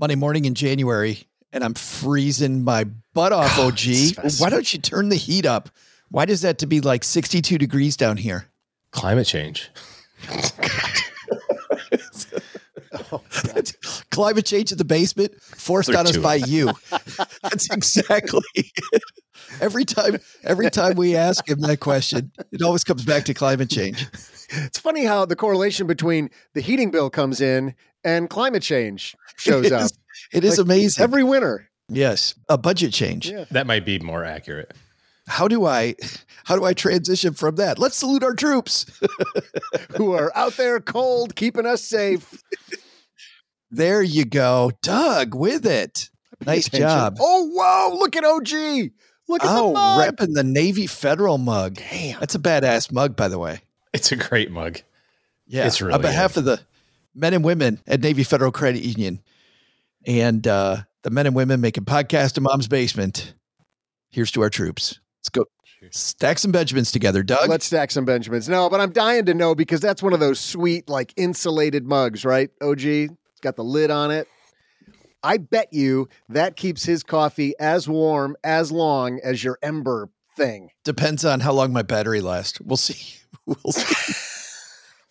Monday morning in January, and I'm freezing my butt off, OG. Why don't you turn the heat up? Why does that to be like 62 degrees down here? Climate change. Climate change in the basement forced There on us too. by you. That's exactly it. Every time, every time we ask him that question, it always comes back to climate change. It's funny how the correlation between the heating bill comes in and climate change shows It up. is- It is Like, amazing. Every winter. yes, a budget change. Yeah. That might be more accurate. How do I, how do I transition from that? Let's salute our troops. Who are out there cold, keeping us safe. There you go, Doug, with it. Nice Attention. job. Oh, whoa. Look at OG. Look at Oh, the mug. repping the Navy Federal mug. Damn. That's a badass mug, by the way. It's a great mug. Yeah, It's really on behalf is. of the men and women at Navy Federal Credit Union and uh, the men and women making podcast in Mom's basement. Here's to our troops. Let's go stack some Benjamins together, Doug. Let's stack some Benjamins. No, but I'm dying to know because that's one of those sweet, like insulated mugs, right? OG, it's got the lid on it. I bet you that keeps his coffee as warm as long as your Ember thing. Depends on how long my battery lasts. We'll see. We'll see.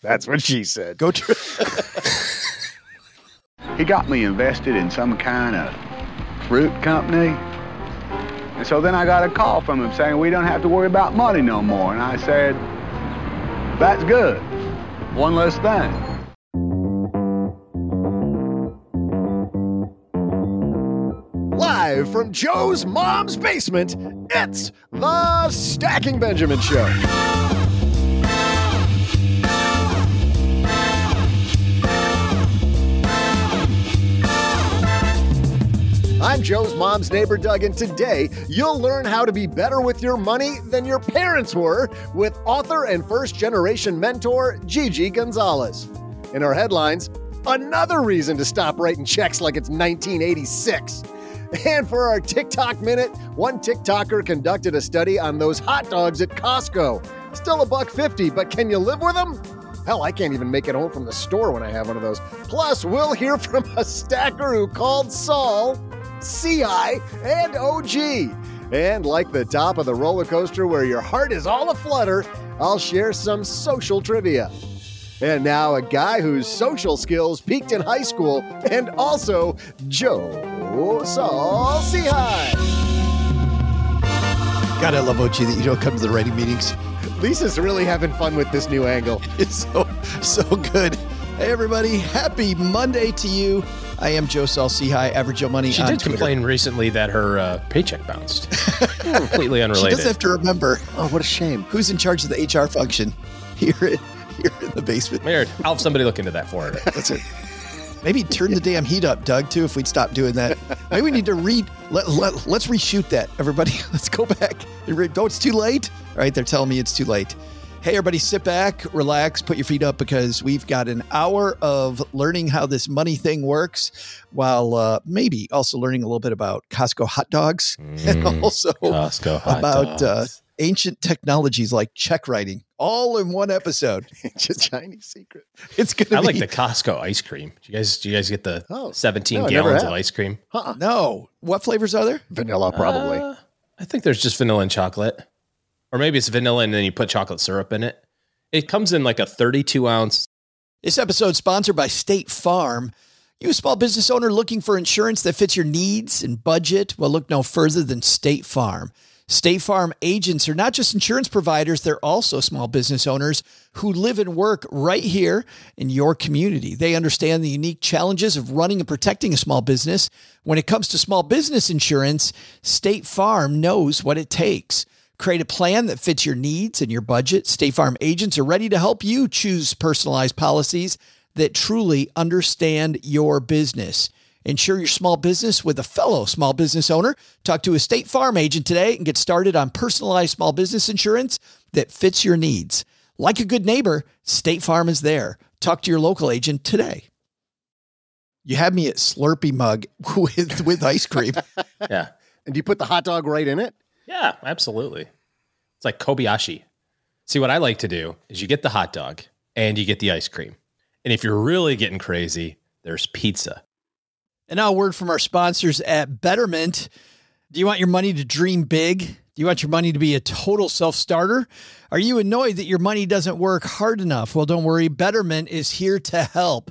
That's what she said. Go to He got me invested in some kind of fruit company. And so then I got a call from him saying we don't have to worry about money no more. And I said, that's good. One less thing. Live from Joe's mom's basement, it's the Stacking Benjamin Show. I'm Joe's mom's neighbor, Doug, and today you'll learn how to be better with your money than your parents were with author and first generation mentor Gigi Gonzalez. In our headlines, another reason to stop writing checks like it's 1986. And for our TikTok minute, one TikToker conducted a study on those hot dogs at Costco. Still a buck 50, but can you live with them? Hell, I can't even make it home from the store when I have one of those. Plus, we'll hear from a stacker who called Saul, Sehy, and OG. And like the top of the roller coaster where your heart is all aflutter, I'll share some social trivia. And now, a guy whose social skills peaked in high school, and also Joe Saul Sehy. God, I love OG that you don't come to the writing meetings. Lisa's really having fun with this new angle. It's so so good. Hey everybody, happy Monday to you. I am Joe Saul Sehy, Average Joe Money. She on did Twitter. complain recently that her uh, paycheck bounced. Completely unrelated. She unrelated. does have to remember Oh, what a shame. who's in charge of the HR function here in, here in the basement. Weird. I'll have somebody look into that for her. That's it. Maybe turn the damn heat up, Doug, too, if we'd stop doing that. Maybe we need to read. Let, let, let's reshoot that, everybody. Let's go back. and re- Oh, it's too late. All right, they're telling me it's too late. Hey, everybody, sit back, relax, put your feet up because we've got an hour of learning how this money thing works while uh, maybe also learning a little bit about Costco hot dogs and Mm, also Costco about uh, ancient technologies like check writing all in one episode. Ancient Chinese secret. It's gonna I like the Costco ice cream. Do you guys do you guys get the Oh, 17 no, gallons of ice cream? Huh. no. What flavors are there? Vanilla, probably. Uh, I think there's just vanilla and chocolate. Or maybe it's vanilla and then you put chocolate syrup in it. It comes in like a 32 ounce. This episode sponsored by State Farm. You a small business owner looking for insurance that fits your needs and budget? Well, look no further than State Farm. State Farm agents are not just insurance providers, they're also small business owners who live and work right here in your community. They understand the unique challenges of running and protecting a small business. When it comes to small business insurance, State Farm knows what it takes. Create a plan that fits your needs and your budget. State Farm agents are ready to help you choose personalized policies that truly understand your business. Insure your small business with a fellow small business owner. Talk to a State Farm agent today and get started on personalized small business insurance that fits your needs. Like a good neighbor, State Farm is there. Talk to your local agent today. You had me at Slurpee mug with with ice cream. Yeah. And do you put the hot dog right in it? Yeah, absolutely. It's like Kobayashi. See, what I like to do is you get the hot dog and you get the ice cream. And if you're really getting crazy, there's pizza. And now a word from our sponsors at Betterment. Do you want your money to dream big? Do you want your money to be a total self starter? Are you annoyed that your money doesn't work hard enough? Well, don't worry. Betterment is here to help.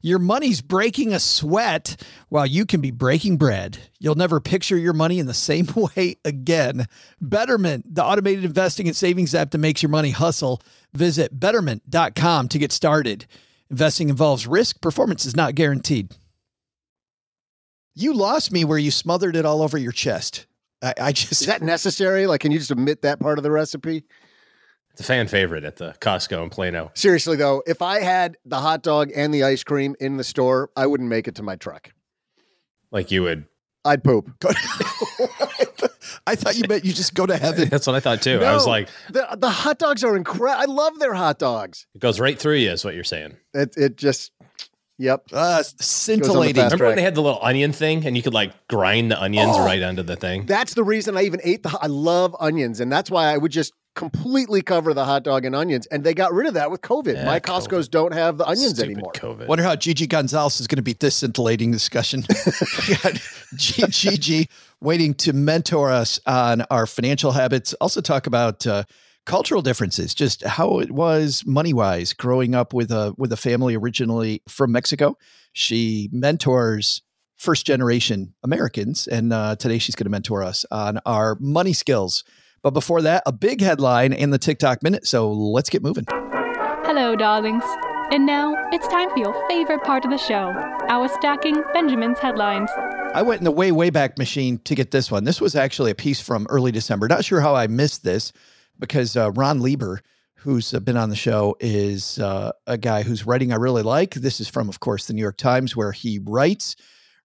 your money's breaking a sweat while you can be breaking bread. You'll never picture your money in the same way again. Betterment, the automated investing and savings app that makes your money hustle. Visit betterment.com to get started. Investing involves risk, performance is not guaranteed. You lost me where you smothered it all over your chest. I, I just Is that necessary? Like, can you just omit that part of the recipe? It's a fan favorite at the Costco in Plano. Seriously, though, if I had the hot dog and the ice cream in the store, I wouldn't make it to my truck. Like you would. I'd poop. I thought you meant you just go to heaven. That's what I thought too. I was like, the, the hot dogs are incredible. I love their hot dogs. it goes right through you, is what you're saying. It, it just, yep. Uh, scintillating. fast- Remember when they had the little onion thing and you could like grind the onions Oh. right onto the thing? That's the reason I even ate the. I love onions, and that's why I would just completely cover the hot dog and onions. And they got rid of that with COVID. Yeah, My COVID. Costco's don't have the onions Stupid anymore. COVID. Wonder how Gigi Gonzalez is going to beat this scintillating discussion. We got G- Gigi waiting to mentor us on our financial habits. Also, talk about uh, cultural differences, just how it was money wise growing up with a with a family originally from Mexico. She mentors first generation Americans, and uh, today she's going to mentor us on our money skills. But before that, a big headline in the TikTok minute. So let's get moving. Hello, darlings. And now it's time for your favorite part of the show our stacking Benjamin's headlines. I went in the way, way back machine to get this one. This was actually a piece from early December. Not sure how I missed this because uh, Ron Lieber, who's been on the show, is uh, a guy whose writing I really like. This is from, of course, the New York Times, where he writes.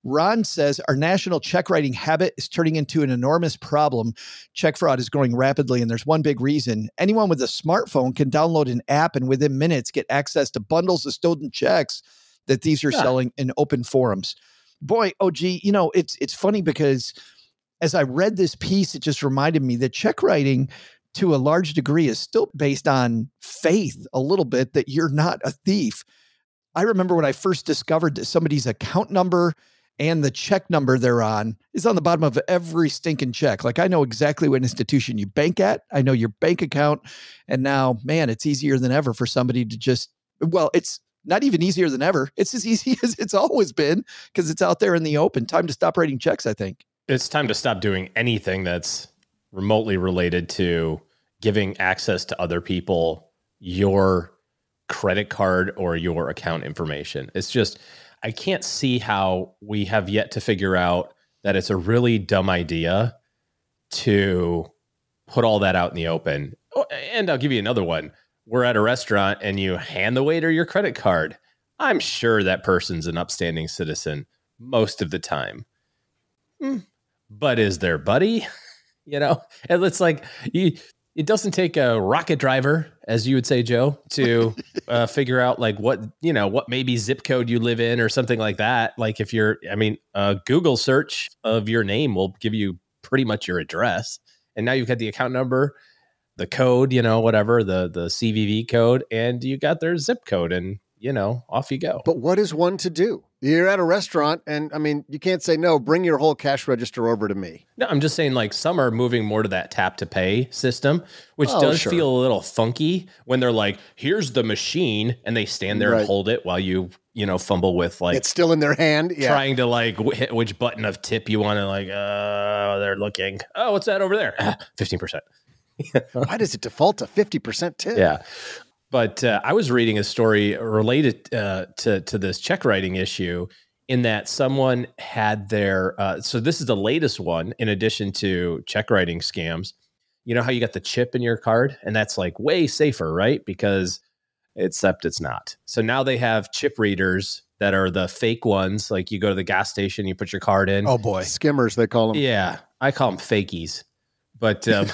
Ron says our national check writing habit is turning into an enormous problem. Check fraud is growing rapidly, and there's one big reason. Anyone with a smartphone can download an app and within minutes get access to bundles of stolen checks that these are Yeah. selling in open forums. Boy, OG, you know, it's it's funny because as I read this piece, it just reminded me that check writing to a large degree is still based on faith a little bit that you're not a thief. I remember when I first discovered that somebody's account number and the check number they're on is on the bottom of every stinking check. Like I know exactly what institution you bank at. I know your bank account. And now, man, it's easier than ever for somebody to just, well, it's not even easier than ever. It's as easy as it's always been because it's out there in the open. Time to stop writing checks, I think. it's time to stop doing anything that's remotely related to giving access to other people your credit card or your account information. It's just, I can't see how we have yet to figure out that it's a really dumb idea to put all that out in the open. Oh, And I'll give you another one. We're at a restaurant and you hand the waiter your credit card. I'm sure that person's an upstanding citizen most of the time. Hmm. But is their buddy? You know, and it's like you. It doesn't take a rocket driver, as you would say, Joe, to uh, figure out like what you know, what maybe zip code you live in or something like that. Like if you're, I mean, a Google search of your name will give you pretty much your address, and now you've got the account number, the code, you know, whatever the the CVV code, and you got their zip code, and you know, off you go. But what is one to do? You're at a restaurant, and I mean, you can't say no. Bring your whole cash register over to me. No, I'm just saying, like some are moving more to that tap to pay system, which Oh, does sure. feel a little funky when they're like, "Here's the machine," and they stand there Right. and hold it while you, you know, fumble with like it's still in their hand. Yeah. trying to like wh- hit which button of tip you want to like. Uh, they're looking. Oh, what's that over there? Fifteen percent. Why does it default to 50% tip? Yeah. But uh, I was reading a story related uh, to to this check writing issue, in that someone had their. Uh, so this is the latest one, in addition to check writing scams. You know how you got the chip in your card, and that's like way safer, right? Because except it's not. So now they have chip readers that are the fake ones. Like you go to the gas station, you put your card in. Oh boy. Skimmers, they call them. yeah, I call them fakies, but um,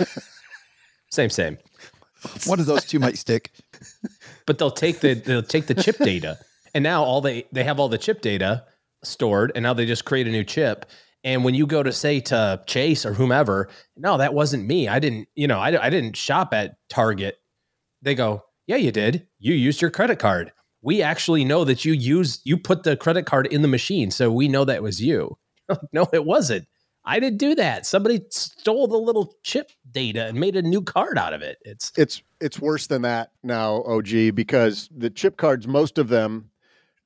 same same. One of those two might stick. But they'll take the they'll take the chip data. And now all they they have all the chip data stored and now they just create a new chip. And when you go to say to chase or whomever no that wasn't me. I didn't you know i, I didn't shop at target they go yeah you did. You used your credit card. We actually know that you used you put the credit card in the machine so we know that was you. No it wasn't. I didn't do that. Somebody stole the little chip data and made a new card out of it it's It's it's worse than that now, OG, because the chip cards, most of them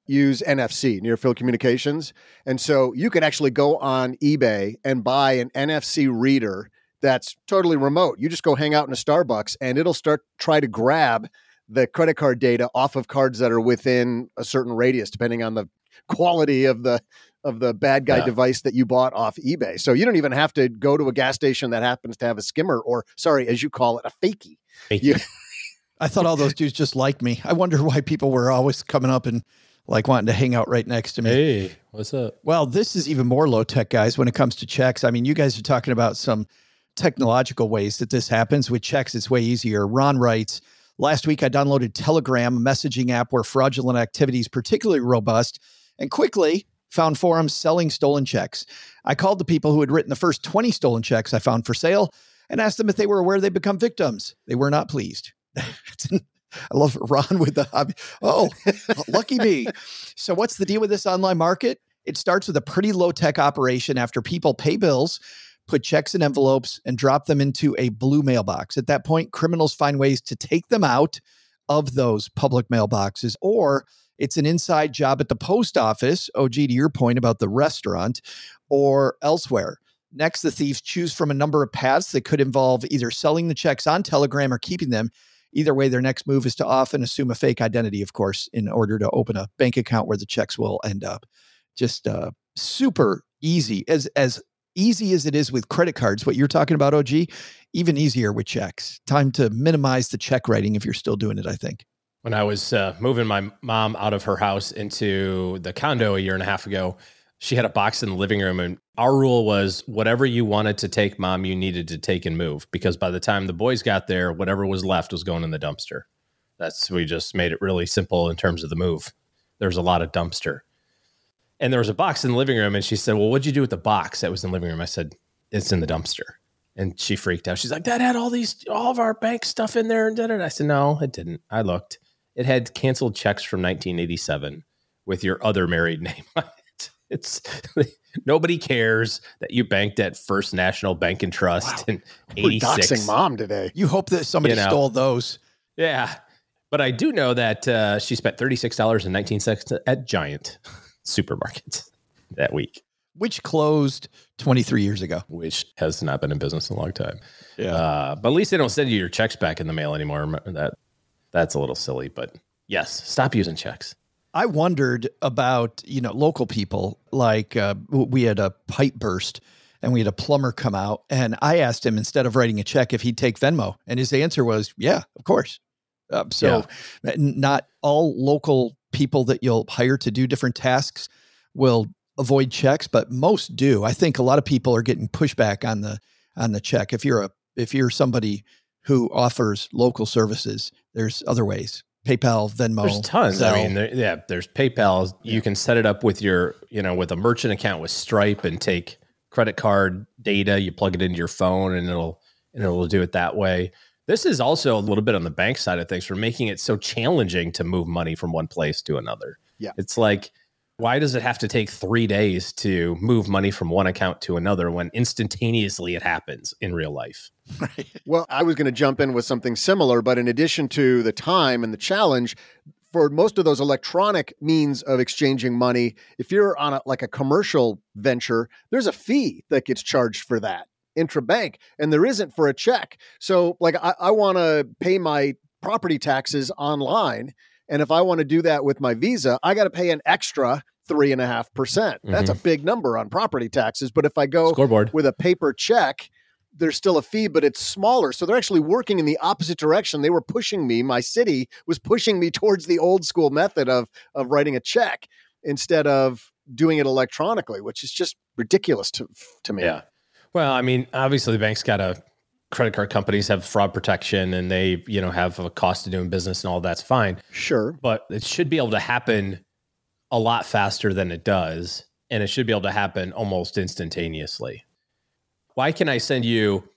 use NFC, near field communications. And so you can actually go on eBay and buy an NFC reader that's totally remote. You just go hang out in a Starbucks and it'll start try to grab the credit card data off of cards that are within a certain radius, depending on the quality of the of the bad guy Yeah. device that you bought off eBay. So you don't even have to go to a gas station that happens to have a skimmer or sorry, as you call it, a fakie. You- I thought all those dudes just liked me. I wonder why people were always coming up and like wanting to hang out right next to me. hey what's up Well, this is even more low tech, guys, when it comes to checks. I mean, you guys are talking about some technological ways that this happens. With checks, it's way easier. Ron writes Last week, I downloaded Telegram, a messaging app where fraudulent activity is particularly robust, and quickly found forums selling stolen checks. I called the people who had written the first 20 stolen checks I found for sale and asked them if they were aware they'd become victims. They were not pleased. I love Ron with the hobby. Oh, lucky me. So, what's the deal with this online market? It starts with a pretty low tech operation after people pay bills, put checks in envelopes, and drop them into a blue mailbox. At that point, criminals find ways to take them out of those public mailboxes, or it's an inside job at the post office. OG, to your point about the restaurant, or elsewhere. Next, the thieves choose from a number of paths that could involve either selling the checks on Telegram or keeping them. Either way, their next move is to often assume a fake identity, of course, in order to open a bank account where the checks will end up. Just uh, super easy, as as easy as it is with credit cards. What you're talking about, OG, even easier with checks. Time to minimize the check writing if you're still doing it. I think. When I was uh, moving my mom out of her house into the condo a year and a half ago, she had a box in the living room, and our rule was whatever you wanted to take, mom, you needed to take and move because by the time the boys got there, whatever was left was going in the dumpster. That's we just made it really simple in terms of the move. There's a lot of dumpster, and there was a box in the living room, and she said, "Well, what'd you do with the box that was in the living room?" I said, "It's in the dumpster." And she freaked out. She's like, "That had all these, all of our bank stuff in there." And da, da." I said, "No, it didn't. I looked. It had canceled checks from 1987 with your other married name on it. It's nobody cares that you banked at First National Bank and Trust in We're 86. doxing mom today. You hope that somebody You know. stole those. Yeah. But I do know that uh, she spent $36.19 at Giant Supermarket that week, which closed 23 years ago. which has not been in business in a long time. Yeah. Uh, but at least they don't send you your checks back in the mail anymore. That That's a little silly, but yes, stop using checks. I wondered about, you know, local people. Like uh, we had a pipe burst and we had a plumber come out. And I asked him instead of writing a check if he'd take Venmo. And his answer was, yeah, of course. Uh, so n- not all local people that you'll hire to do different tasks will avoid checks, but most do. I think a lot of people are getting pushback on the on the check. If you're a if you're somebody who offers local services, there's other ways. PayPal, Venmo. There's tons. Zelle. I mean, there, yeah, there's PayPal. You can set it up with your, you know, with a merchant account with Stripe and take credit card data. You plug it into your phone, and it'll and it'll do it that way. This is also a little bit on the bank side of things for making it so challenging to move money from one place to another. Yeah. it's like why does it have to take three days to move money from one account to another when instantaneously it happens in real life? Well, I was going to jump in with something similar, but in addition to the time and the challenge, for most of those electronic means of exchanging money, if you're on a, like a commercial venture, there's a fee that gets charged for that intrabank, and there isn't for a check. So, like, I, I want to pay my property taxes online, and if I want to do that with my Visa, I got to pay an extra three and a half percent. That's a mm-hmm. big number on property taxes. But if I go Scoreboard. with a paper check, there's still a fee, but it's smaller. So they're actually working in the opposite direction. They were pushing me, my city was pushing me towards the old school method of of writing a check instead of doing it electronically, which is just ridiculous to to me. Yeah. Well, I mean, obviously the banks got a credit card companies have fraud protection and they, you know, have a cost of doing business and all that's fine. Sure. But it should be able to happen a lot faster than it does. And it should be able to happen almost instantaneously. Why can I send you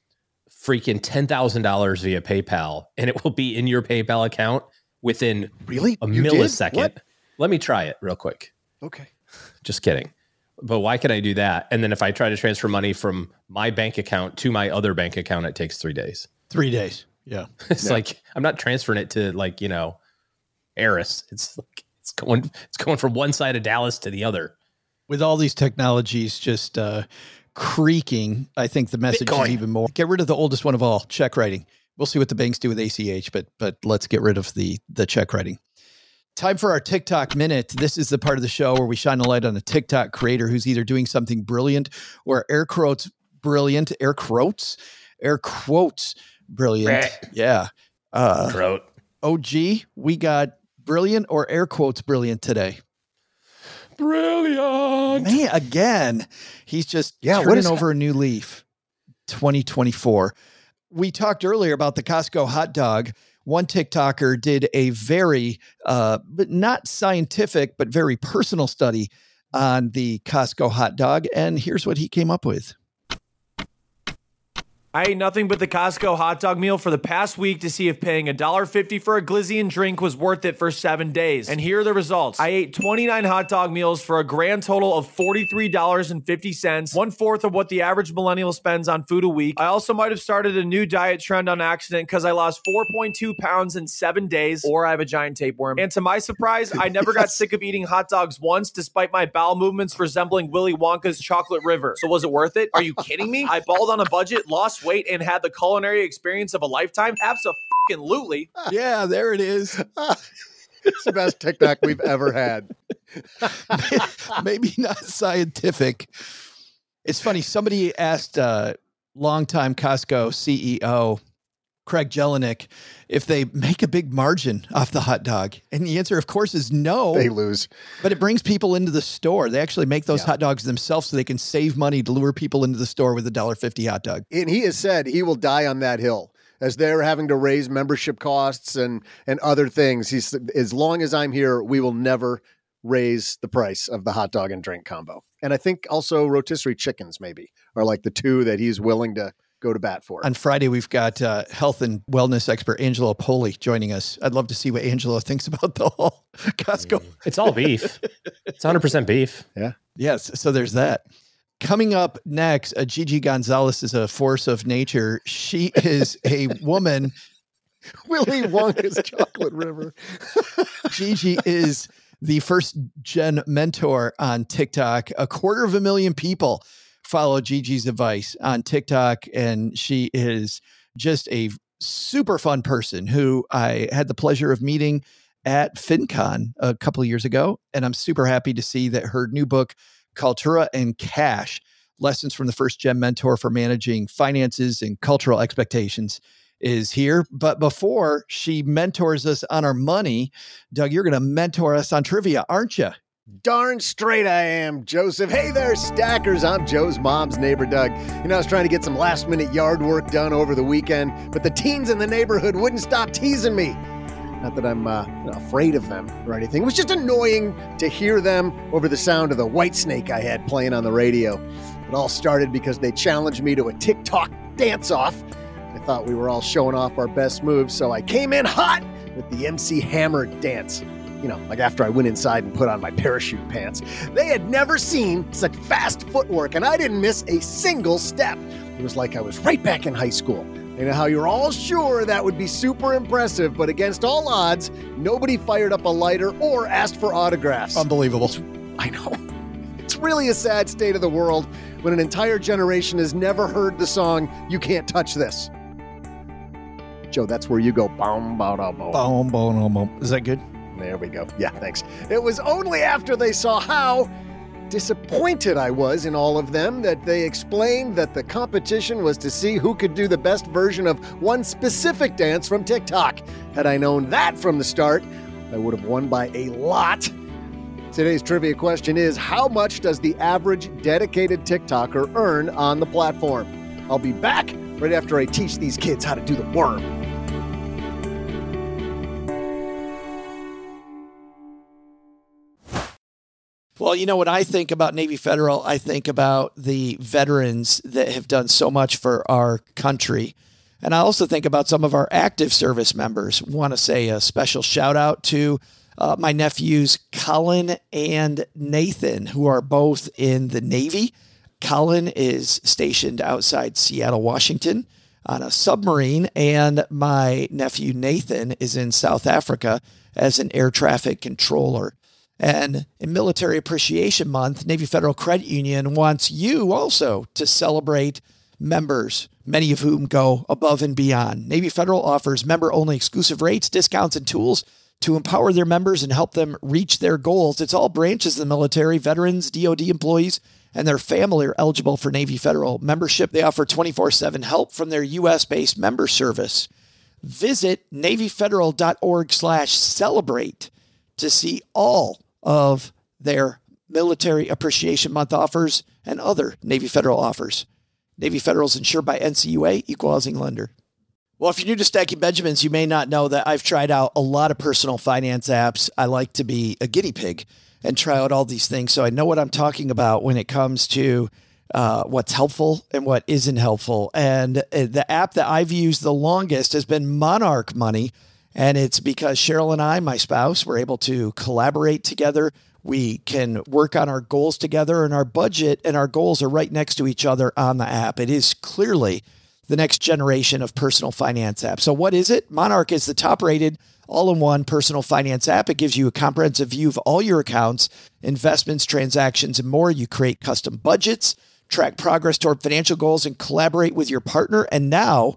freaking $10,000 via PayPal and it will be in your PayPal account within Really? a You millisecond? Let me try it real quick. Okay. Just kidding. But why can I do that? And then if I try to transfer money from my bank account to my other bank account, it takes three days. Three days. Yeah. It's Yeah. like I'm not transferring it to like you know, Eris. It's like it's going it's going from one side of Dallas to the other. With all these technologies just uh, creaking, I think the message Bitcoin. is even more. Get rid of the oldest one of all, check writing. We'll see what the banks do with ACH, but but let's get rid of the the check writing. Time for our TikTok minute. This is the part of the show where we shine a light on a TikTok creator who's either doing something brilliant or air quotes brilliant, air quotes, air quotes brilliant. Right. Yeah. Uh. OG, we got brilliant or air quotes brilliant today. Brilliant. Man, again, he's just Yeah, turning over a new leaf. 2024. We talked earlier about the Costco hot dog. One TikToker did a very, uh, but not scientific, but very personal study on the Costco hot dog. And here's what he came up with. I ate nothing but the Costco hot dog meal for the past week to see if paying $1.50 for a glizzy and drink was worth it for seven days. And here are the results. I ate 29 hot dog meals for a grand total of $43.50, one fourth of what the average millennial spends on food a week. I also might have started a new diet trend on accident because I lost 4.2 pounds in seven days, or I have a giant tapeworm. And to my surprise, I never got sick of eating hot dogs once, despite my bowel movements resembling Willy Wonka's chocolate river. So was it worth it? Are you kidding me? I balled on a budget, lost weight, and had the culinary experience of a lifetime? Absolutely. Yeah, there it is. It's the best TikTok we've ever had. Maybe not scientific. It's funny. Somebody asked uh, longtime Costco CEO Craig Jelinek if they make a big margin off the hot dog, and the answer, of course, is no. They lose. but it brings people into the store. They actually make those Yeah. hot dogs themselves, so they can save money to lure people into the store with a dollar fifty hot dog. And he has said he will die on that hill as they're having to raise membership costs and and other things. He's as long as I'm here, we will never raise the price of the hot dog and drink combo. And I think also rotisserie chickens maybe are like the two that he's willing to go to bat for. On Friday, we've got uh, health and wellness expert Angelo Poli joining us. I'd love to see what Angelo thinks about the whole Costco It's all beef. it's 100 percent beef. Yeah. Yes, so there's that. Coming up next, uh, Gigi Gonzalez is a force of nature. She is a woman. Willy Wonka's chocolate river. Gigi is the first gen mentor on TikTok. A quarter of a million people follow Gigi's advice on TikTok, and she is just a super fun person who I had the pleasure of meeting at FinCon a couple of years ago. And I'm super happy to see that her new book, Cultura and Cash Lessons from the First Gen Mentor for Managing Finances and Cultural Expectations, is here. But before she mentors us on our money, Doug, you're going to mentor us on trivia, aren't you? Darn straight I am, Joseph. Hey there, stackers. I'm Joe's mom's neighbor, Doug. You know, I was trying to get some last minute yard work done over the weekend, but the teens in the neighborhood wouldn't stop teasing me. Not that I'm uh, afraid of them or anything. It was just annoying to hear them over the sound of the Whitesnake I had playing on the radio. It all started because they challenged me to a TikTok dance off. I thought we were all showing off our best moves, so I came in hot with the MC Hammer dance you know, like after I went inside and put on my parachute pants. They had never seen such fast footwork, and I didn't miss a single step. It was like I was right back in high school. You know how you're all sure that would be super impressive, but against all odds, nobody fired up a lighter or asked for autographs. Unbelievable. I know. It's really a sad state of the world when an entire generation has never heard the song You Can't Touch This. Joe, that's where you go. Boom, boom, boom, boom, boom, boom. Is that good? There we go. Yeah, thanks. It was only after they saw how disappointed I was in all of them that they explained that the competition was to see who could do the best version of one specific dance from TikTok. Had I known that from the start, I would have won by a lot. Today's trivia question is How much does the average dedicated TikToker earn on the platform? I'll be back right after I teach these kids how to do the worm. Well, you know, what I think about Navy Federal, I think about the veterans that have done so much for our country. And I also think about some of our active service members. Want to say a special shout out to uh, my nephews, Colin and Nathan, who are both in the Navy. Colin is stationed outside Seattle, Washington on a submarine, and my nephew, Nathan, is in South Africa as an air traffic controller. And in Military Appreciation Month, Navy Federal Credit Union wants you also to celebrate members, many of whom go above and beyond. Navy Federal offers member only exclusive rates, discounts, and tools to empower their members and help them reach their goals. It's all branches of the military, veterans, DoD employees, and their family are eligible for Navy Federal membership. They offer 24 7 help from their US based member service. Visit NavyFederal.org slash celebrate to see all of their Military Appreciation Month offers and other Navy Federal offers. Navy Federal is insured by NCUA, equal housing lender. Well, if you're new to Stacking Benjamins, you may not know that I've tried out a lot of personal finance apps. I like to be a guinea pig and try out all these things. So I know what I'm talking about when it comes to uh, what's helpful and what isn't helpful. And uh, the app that I've used the longest has been Monarch Money. And it's because Cheryl and I, my spouse, were able to collaborate together. We can work on our goals together, and our budget and our goals are right next to each other on the app. It is clearly the next generation of personal finance app. So, what is it? Monarch is the top rated all in one personal finance app. It gives you a comprehensive view of all your accounts, investments, transactions, and more. You create custom budgets, track progress toward financial goals, and collaborate with your partner. And now,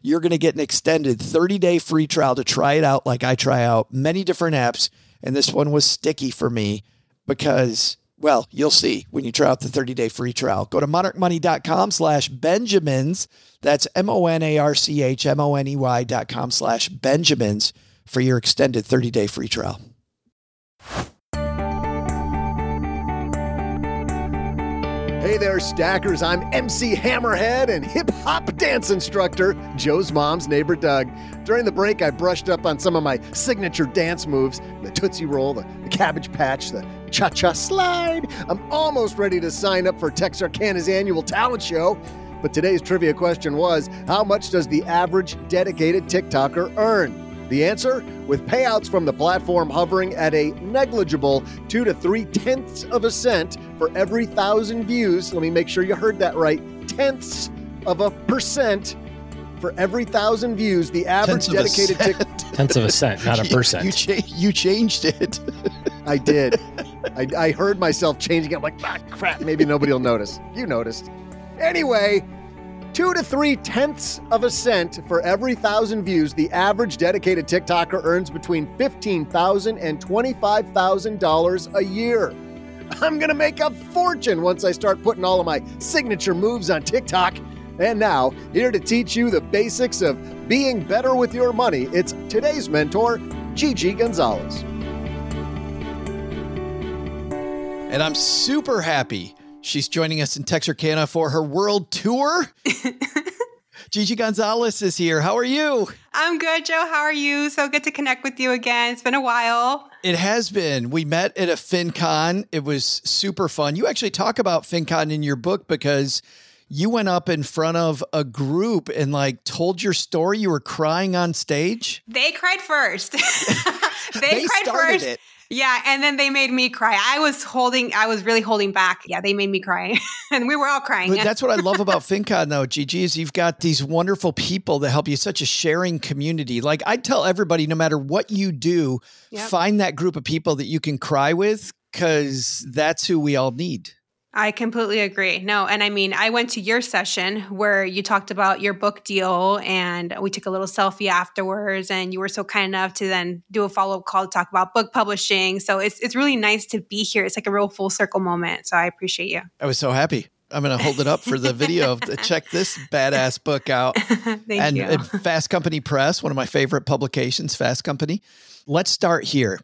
you're going to get an extended 30 day free trial to try it out like I try out many different apps. And this one was sticky for me because, well, you'll see when you try out the 30 day free trial. Go to monarchmoney.com slash Benjamins. That's M O N A R C H M O N E Y dot com slash Benjamins for your extended 30 day free trial. Hey there, stackers. I'm MC Hammerhead and hip hop dance instructor, Joe's mom's neighbor, Doug. During the break, I brushed up on some of my signature dance moves the Tootsie Roll, the, the Cabbage Patch, the Cha Cha Slide. I'm almost ready to sign up for Texarkana's annual talent show. But today's trivia question was How much does the average dedicated TikToker earn? The answer? With payouts from the platform hovering at a negligible two to three tenths of a cent for every thousand views. Let me make sure you heard that right. Tenths of a percent for every thousand views. The average dedicated TikTok. Tenths of a cent, not a percent. You, cha- you changed it. I did. I, I heard myself changing it. I'm like, ah, crap, maybe nobody will notice. You noticed. Anyway, two to three tenths of a cent for every thousand views, the average dedicated TikToker earns between $15,000 and $25,000 a year. I'm going to make a fortune once I start putting all of my signature moves on TikTok. And now, here to teach you the basics of being better with your money, it's today's mentor, Gigi Gonzalez. And I'm super happy she's joining us in Texarkana for her world tour. Gigi Gonzalez is here. How are you? I'm good, Joe. How are you? So good to connect with you again. It's been a while. It has been. We met at a FinCon. It was super fun. You actually talk about FinCon in your book because you went up in front of a group and like told your story. You were crying on stage. They cried first. they, They cried started first. it. Yeah, and then they made me cry. I was holding, I was really holding back. Yeah, they made me cry, and we were all crying. But that's what I love about FinCon, though, Gigi, is you've got these wonderful people that help you. Such a sharing community. Like I tell everybody, no matter what you do, Yep. find that group of people that you can cry with, because that's who we all need. I completely agree. No, and I mean, I went to your session where you talked about your book deal and we took a little selfie afterwards and you were so kind enough to then do a follow-up call to talk about book publishing. So it's it's really nice to be here. It's like a real full circle moment. So I appreciate you. I was so happy. I'm going to hold it up for the video. of Check this badass book out. Thank and, you. and Fast Company Press, one of my favorite publications, Fast Company. Let's start here.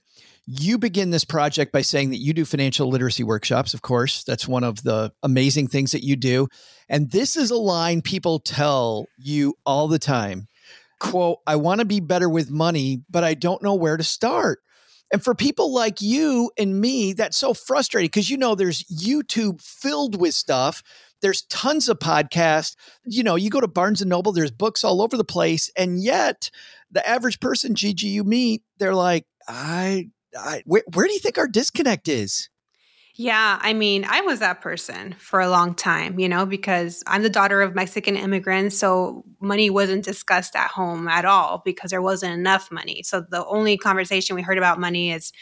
You begin this project by saying that you do financial literacy workshops, of course. That's one of the amazing things that you do. And this is a line people tell you all the time. Quote, I want to be better with money, but I don't know where to start. And for people like you and me, that's so frustrating because you know there's YouTube filled with stuff. There's tons of podcasts. You know, you go to Barnes and Noble, there's books all over the place. And yet, the average person, Gigi, you meet, they're like, I, I where, where do you think our disconnect is? Yeah, I mean, I was that person for a long time, you know, because I'm the daughter of Mexican immigrants. So money wasn't discussed at home at all because there wasn't enough money. So the only conversation we heard about money is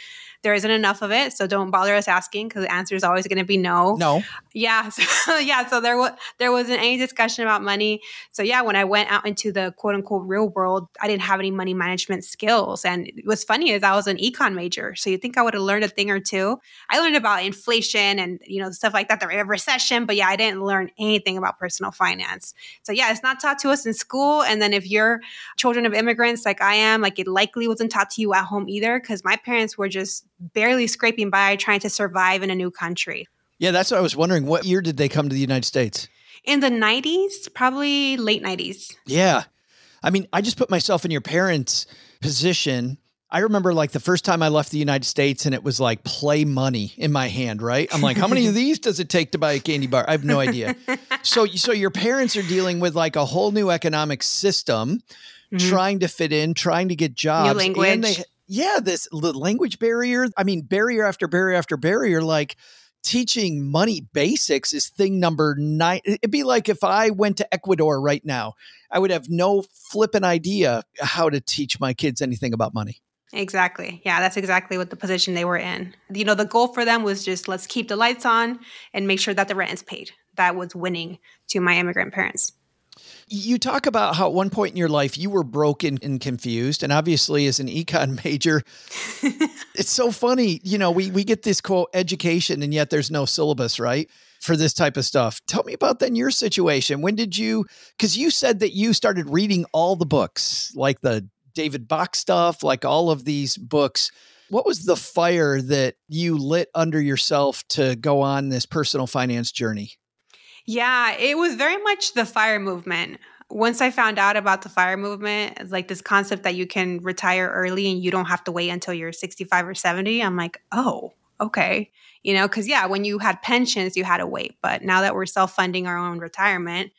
there isn't enough of it. So don't bother us asking because the answer is always going to be no. No. Yeah. So, yeah. So there was there wasn't any discussion about money. So yeah, when I went out into the quote unquote real world, I didn't have any money management skills. And what's funny is I was an econ major. So you think I would have learned a thing or two. I learned about inflation and you know stuff like that, the rate of recession. But yeah, I didn't learn anything about personal finance. So yeah, it's not taught to us in school. And then if you're children of immigrants like I am, like it likely wasn't taught to you at home either, because my parents were just barely scraping by trying to survive in a new country. Yeah, that's what I was wondering. What year did they come to the United States? In the 90s, probably late 90s. Yeah. I mean, I just put myself in your parents' position. I remember like the first time I left the United States and it was like play money in my hand, right? I'm like, how many of these does it take to buy a candy bar? I have no idea. so so your parents are dealing with like a whole new economic system, Mhm. trying to fit in, trying to get jobs. And language. they, yeah, this the language barrier. I mean, barrier after barrier after barrier, like teaching money basics is thing number nine. It'd be like if I went to Ecuador right now, I would have no flipping idea how to teach my kids anything about money. Exactly. Yeah, that's exactly what the position they were in. You know, the goal for them was just let's keep the lights on and make sure that the rent is paid. That was winning to my immigrant parents. You talk about how at one point in your life you were broken and confused, and obviously as an econ major, it's so funny. You know, we we get this quote education, and yet there's no syllabus, right? For this type of stuff. Tell me about then your situation. When did you because you said that you started reading all the books, like the David Bach stuff, like all of these books. What was the fire that you lit under yourself to go on this personal finance journey? Yeah, it was very much the fire movement. Once I found out about the fire movement, like this concept that you can retire early and you don't have to wait until you're 65 or 70, I'm like, oh, okay. You know, because yeah, when you had pensions, you had to wait. But now that we're self funding our own retirement,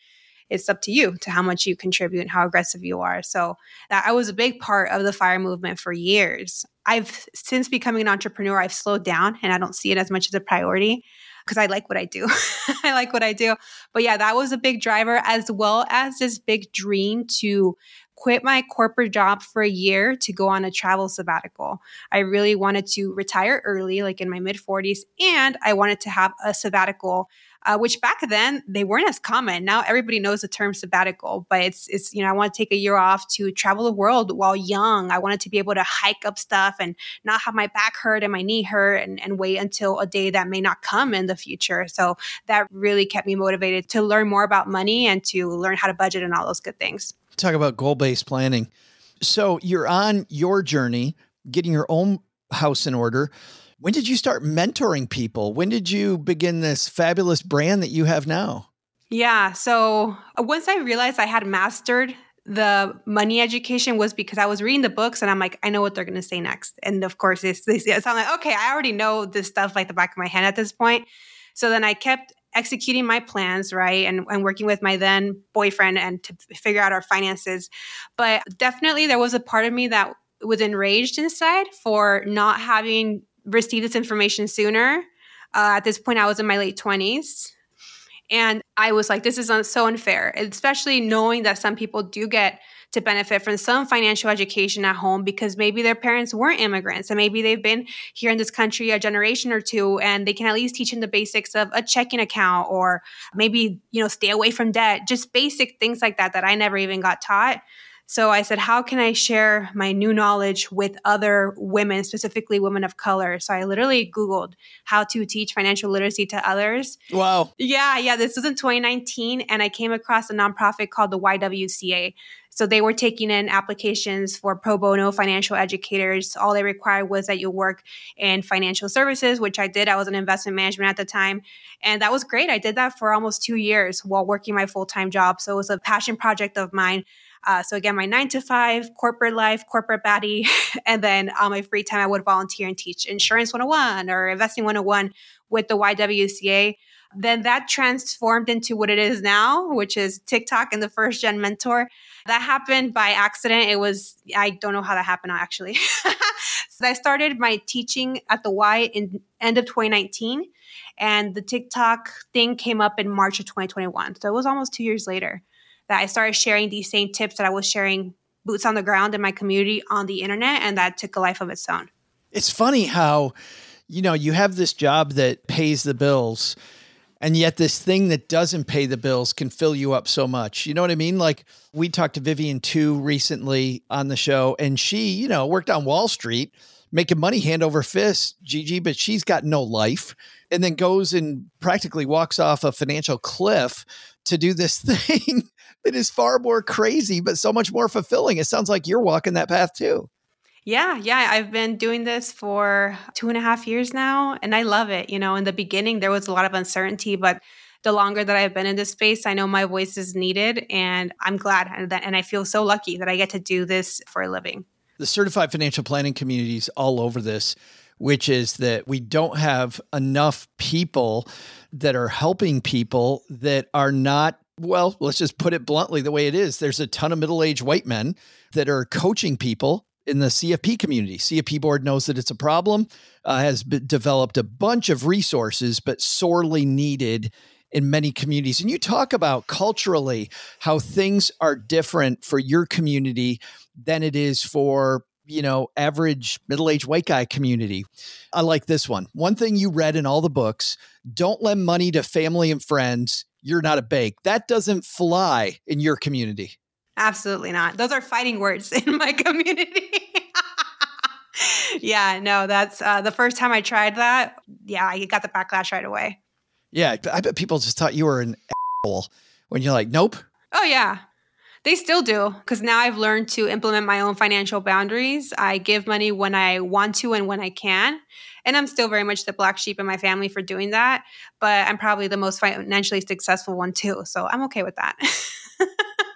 it's up to you to how much you contribute and how aggressive you are. So that I was a big part of the fire movement for years. I've since becoming an entrepreneur, I've slowed down and I don't see it as much as a priority because I like what I do. I like what I do. But yeah, that was a big driver as well as this big dream to quit my corporate job for a year to go on a travel sabbatical. I really wanted to retire early, like in my mid 40s, and I wanted to have a sabbatical uh, which back then they weren't as common. Now everybody knows the term sabbatical, but it's it's you know I want to take a year off to travel the world while young. I wanted to be able to hike up stuff and not have my back hurt and my knee hurt and, and wait until a day that may not come in the future. So that really kept me motivated to learn more about money and to learn how to budget and all those good things. Talk about goal based planning. So you're on your journey, getting your own house in order. When did you start mentoring people? When did you begin this fabulous brand that you have now? Yeah. So uh, once I realized I had mastered the money education was because I was reading the books and I'm like, I know what they're going to say next. And of course, it's, I'm like, okay, I already know this stuff like the back of my hand at this point. So then I kept executing my plans, right? And, and working with my then boyfriend and to figure out our finances. But definitely there was a part of me that was enraged inside for not having received this information sooner. Uh, at this point, I was in my late 20s. And I was like, this is un- so unfair, especially knowing that some people do get to benefit from some financial education at home because maybe their parents weren't immigrants and maybe they've been here in this country a generation or two and they can at least teach them the basics of a checking account or maybe, you know, stay away from debt, just basic things like that that I never even got taught. So I said, how can I share my new knowledge with other women, specifically women of color? So I literally Googled how to teach financial literacy to others. Wow. Yeah, yeah. This was in 2019. And I came across a nonprofit called the YWCA. So they were taking in applications for pro bono financial educators. All they required was that you work in financial services, which I did. I was in investment management at the time. And that was great. I did that for almost two years while working my full time job. So it was a passion project of mine. Uh, so again, my nine to five corporate life, corporate baddie, and then on my free time, I would volunteer and teach insurance 101 or investing 101 with the YWCA. Then that transformed into what it is now, which is TikTok and the first gen mentor. That happened by accident. It was, I don't know how that happened actually. so I started my teaching at the Y in end of 2019 and the TikTok thing came up in March of 2021. So it was almost two years later that I started sharing these same tips that I was sharing boots on the ground in my community on the internet, and that took a life of its own. It's funny how, you know, you have this job that pays the bills, and yet this thing that doesn't pay the bills can fill you up so much. You know what I mean? Like we talked to Vivian too recently on the show, and she, you know, worked on Wall Street making money hand over fist, Gigi, but she's got no life and then goes and practically walks off a financial cliff to do this thing that is far more crazy, but so much more fulfilling. It sounds like you're walking that path too. Yeah, yeah. I've been doing this for two and a half years now, and I love it. You know, in the beginning, there was a lot of uncertainty, but the longer that I've been in this space, I know my voice is needed, and I'm glad and, that, and I feel so lucky that I get to do this for a living. The certified financial planning communities all over this, which is that we don't have enough people that are helping people that are not well, let's just put it bluntly the way it is. There's a ton of middle aged white men that are coaching people in the CFP community. CFP board knows that it's a problem, uh, has developed a bunch of resources, but sorely needed in many communities. And you talk about culturally how things are different for your community than it is for you know average middle-aged white guy community i like this one one thing you read in all the books don't lend money to family and friends you're not a bake. That doesn't fly in your community. Absolutely not. Those are fighting words in my community. yeah, no, that's uh, the first time I tried that. Yeah, I got the backlash right away. Yeah, I bet people just thought you were an asshole when you're like, nope. Oh, yeah. They still do because now I've learned to implement my own financial boundaries. I give money when I want to and when I can. And I'm still very much the black sheep in my family for doing that. But I'm probably the most financially successful one too. So I'm okay with that.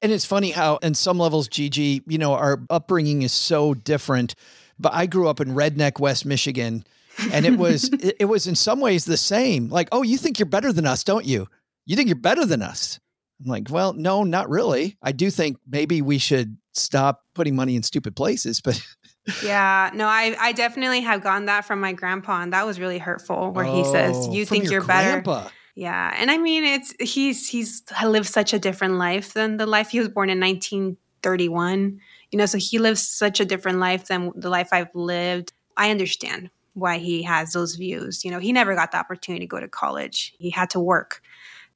and it's funny how, in some levels, Gigi, you know, our upbringing is so different. But I grew up in redneck West Michigan. and it was it was in some ways the same like oh you think you're better than us don't you you think you're better than us I'm like, well, no, not really. I do think maybe we should stop putting money in stupid places, but yeah, no, I I definitely have gotten that from my grandpa, and that was really hurtful. Where oh, he says, oh, "You think you're grandpa. better." Yeah, and I mean, it's he's he's lived such a different life than the life he was born in 1931. You know, so he lives such a different life than the life I've lived. I understand why he has those views. You know, he never got the opportunity to go to college. He had to work.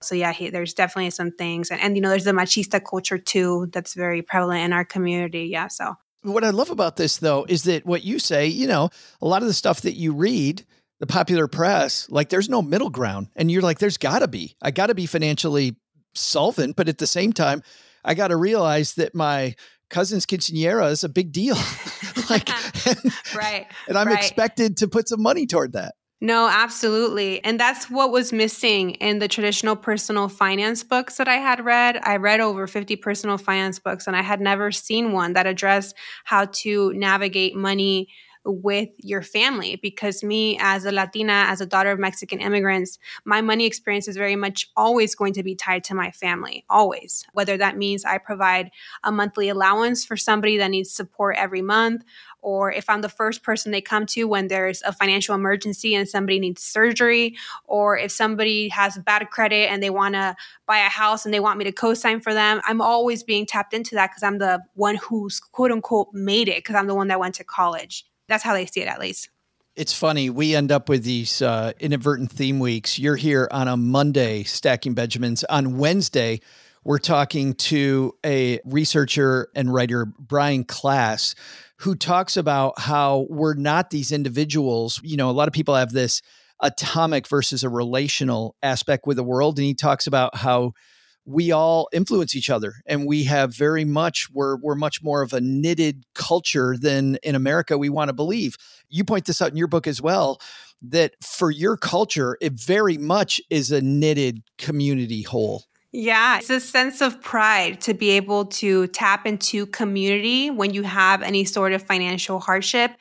So yeah, he, there's definitely some things, and, and you know, there's the machista culture too that's very prevalent in our community. Yeah, so what I love about this though is that what you say, you know, a lot of the stuff that you read, the popular press, like there's no middle ground, and you're like, there's got to be. I got to be financially solvent, but at the same time, I got to realize that my cousin's quinceanera is a big deal. like, and, right. And I'm right. expected to put some money toward that. No, absolutely. And that's what was missing in the traditional personal finance books that I had read. I read over 50 personal finance books and I had never seen one that addressed how to navigate money with your family because me as a Latina, as a daughter of Mexican immigrants, my money experience is very much always going to be tied to my family, always. Whether that means I provide a monthly allowance for somebody that needs support every month, or if I'm the first person they come to when there's a financial emergency and somebody needs surgery, or if somebody has bad credit and they want to buy a house and they want me to co sign for them, I'm always being tapped into that because I'm the one who's quote unquote made it because I'm the one that went to college. That's how they see it, at least. It's funny. We end up with these uh, inadvertent theme weeks. You're here on a Monday, Stacking Benjamins. On Wednesday, we're talking to a researcher and writer, Brian Klaas, who talks about how we're not these individuals. You know, a lot of people have this atomic versus a relational aspect with the world. And he talks about how we all influence each other and we have very much we're we're much more of a knitted culture than in America we want to believe. You point this out in your book as well that for your culture it very much is a knitted community whole. Yeah, it's a sense of pride to be able to tap into community when you have any sort of financial hardship.